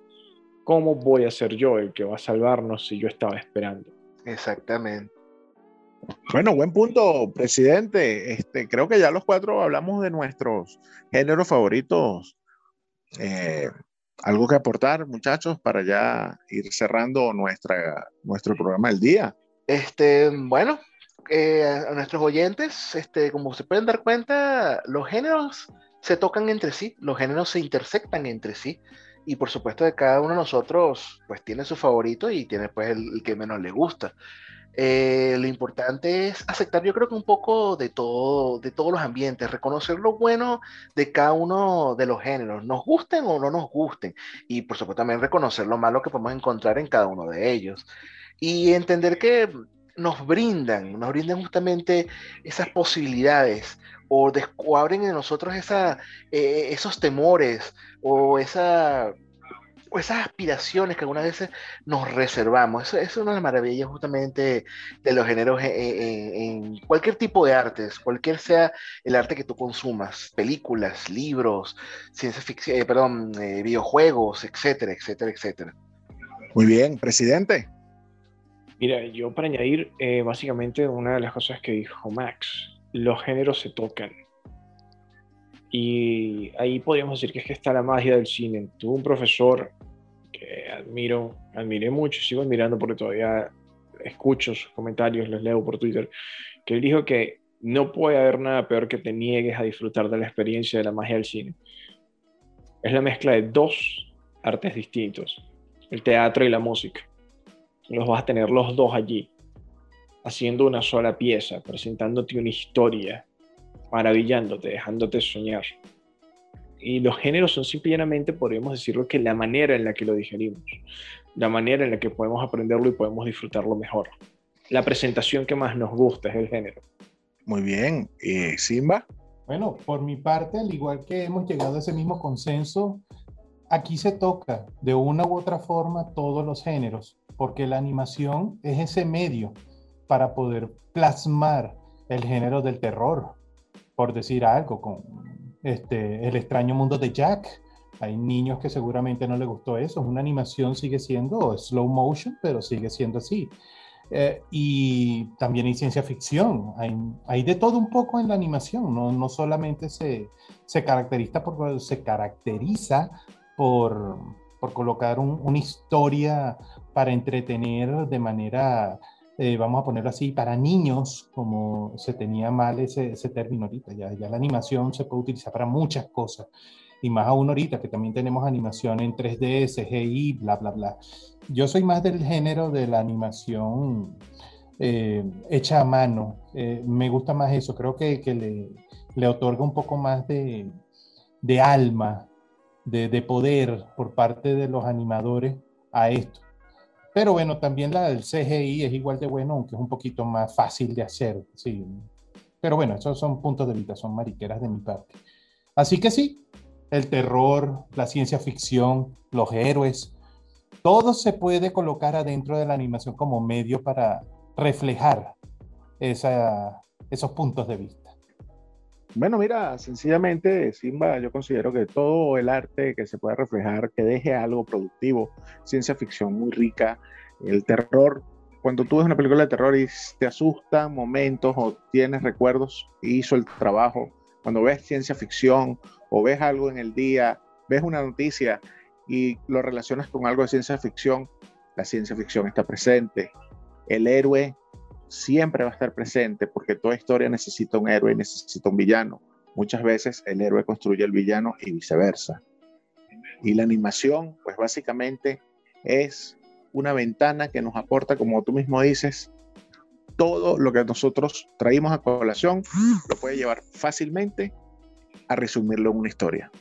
¿Cómo voy a ser yo el que va a salvarnos si yo estaba esperando? Exactamente. Bueno, buen punto, presidente. Este, creo que ya los cuatro hablamos de nuestros géneros favoritos. Eh, algo que aportar, muchachos, para ya ir cerrando nuestra, nuestro programa del día. Este, bueno, eh, a nuestros oyentes, este, como se pueden dar cuenta, los géneros se tocan entre sí, los géneros se intersectan entre sí, y por supuesto de cada uno de nosotros, pues tiene su favorito y tiene pues el, el que menos le gusta. Eh, lo importante es aceptar, yo creo que un poco de todo, de todos los ambientes, reconocer lo bueno de cada uno de los géneros, nos gusten o no nos gusten, y por supuesto también reconocer lo malo que podemos encontrar en cada uno de ellos. Y entender que nos brindan, nos brindan justamente esas posibilidades o, des- o abren en nosotros esa, eh, esos temores o, esa, esas aspiraciones que algunas veces nos reservamos. Eso, eso es una de las maravillas justamente de los géneros en, en- en cualquier tipo de artes, cualquier sea el arte que tú consumas, películas, libros, ciencia ficción, eh, perdón, eh, videojuegos, etcétera, etcétera, etcétera. Muy bien, presidente. Mira, yo para añadir, eh, básicamente una de las cosas que dijo Max, los géneros se tocan. Y ahí podríamos decir que es que está la magia del cine. Tuve un profesor que admiro, admiré mucho, sigo admirando porque todavía escucho sus comentarios, los leo por Twitter, que él dijo que no puede haber nada peor que te niegues a disfrutar de la experiencia de la magia del cine. Es la mezcla de dos artes distintos, el teatro y la música los vas a tener los dos allí, haciendo una sola pieza, presentándote una historia, maravillándote, dejándote soñar. Y los géneros son simplemente, podríamos decirlo, que la manera en la que lo digerimos, la manera en la que podemos aprenderlo y podemos disfrutarlo mejor. La presentación que más nos gusta es el género. Muy bien. Eh, Simba. Bueno, por mi parte, al igual que hemos llegado a ese mismo consenso, aquí se toca de una u otra forma todos los géneros, porque la animación es ese medio para poder plasmar el género del terror, por decir algo, con este, el extraño mundo de Jack. Hay niños que seguramente no les gustó eso. Una animación sigue siendo slow motion, pero sigue siendo así. Eh, y también hay ciencia ficción, hay, hay, de todo un poco en la animación, no, no solamente se, se, caracteriza por, se caracteriza por, por colocar un, una historia para entretener de manera, eh, vamos a ponerlo así, para niños, como se tenía mal ese, ese término ahorita, ya, la animación se puede utilizar para muchas cosas y más aún ahorita que también tenemos animación en 3D, CGI, bla, bla, bla. Yo soy más del género de la animación eh, hecha a mano. Eh, me gusta más eso, creo que, que le, le, otorga un poco más de, de alma, de, de, poder por parte de los animadores a esto. Pero bueno, también la del CGI es igual de bueno, aunque es un poquito más fácil de hacer. Sí. Pero bueno, esos son puntos de vista, son mariqueras de mi parte. Así que sí, el terror, la ciencia ficción, los héroes, todo se puede colocar adentro de la animación como medio para reflejar esos puntos de vista. Bueno, mira, sencillamente, Simba, yo considero que todo el arte que se pueda reflejar, que deje algo productivo, ciencia ficción muy rica, el terror, cuando tú ves una película de terror y te asusta momentos o tienes recuerdos, hizo el trabajo. Cuando ves ciencia ficción o ves algo en el día, ves una noticia y lo relacionas con algo de ciencia ficción, la ciencia ficción está presente. El héroe siempre va a estar presente porque toda historia necesita un héroe y necesita un villano. Muchas veces el héroe construye el villano y viceversa. Y la animación, pues básicamente es una ventana que nos aporta, como tú mismo dices, todo lo que nosotros traímos a colación, lo puede llevar fácilmente a resumirlo en una historia.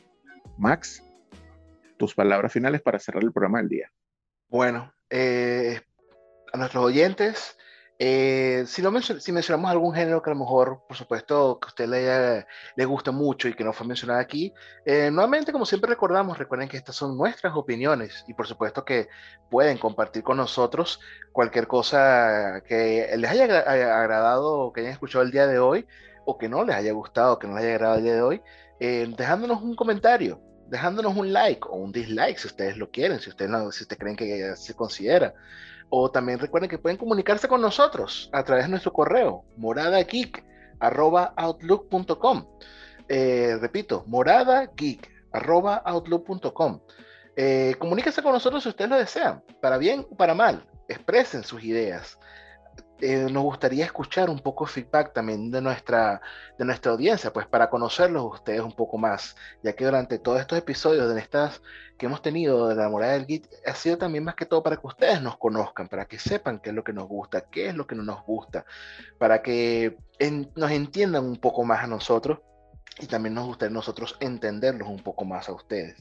Max, tus palabras finales para cerrar el programa del día. Bueno, eh, a nuestros oyentes, eh, si, si, mencionamos algún género que a lo mejor, por supuesto, que a usted le, le gusta mucho y que no fue mencionado aquí, eh, nuevamente, como siempre recordamos, recuerden que estas son nuestras opiniones y por supuesto que pueden compartir con nosotros cualquier cosa que les haya agradado o que hayan escuchado el día de hoy o que no les haya gustado, que no les haya agradado el día de hoy, dejándonos un comentario dejándonos un like o un dislike si ustedes lo quieren, si ustedes, no, si ustedes creen que se considera. O también recuerden que pueden comunicarse con nosotros a través de nuestro correo, moradageek.outlook.com. Eh, repito, moradageek.outlook.com. Eh, comuníquense con nosotros si ustedes lo desean, para bien o para mal. Expresen sus ideas. Eh, nos gustaría escuchar un poco feedback también de nuestra, de nuestra audiencia, pues para conocerlos ustedes un poco más, ya que durante todos estos episodios de estas que hemos tenido de la morada del Git ha sido también más que todo para que ustedes nos conozcan, para que sepan qué es lo que nos gusta, qué es lo que no nos gusta, para que nos entiendan un poco más a nosotros y también nos gustaría nosotros entenderlos un poco más a ustedes.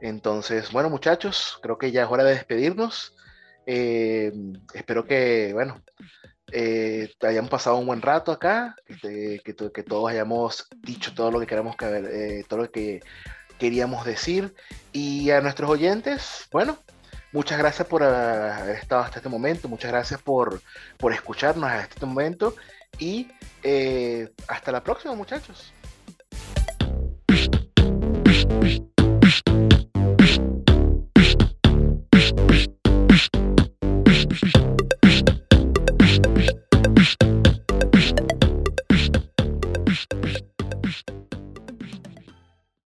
Entonces, bueno muchachos, creo que ya es hora de despedirnos. Eh, espero que, bueno, eh, hayan pasado un buen rato acá, este, que, todos hayamos dicho todo lo que queramos que, eh, todo lo que queríamos decir. Y a nuestros oyentes, bueno, muchas gracias por ah, haber estado hasta este momento, muchas gracias por, por escucharnos hasta este momento y hasta la próxima muchachos.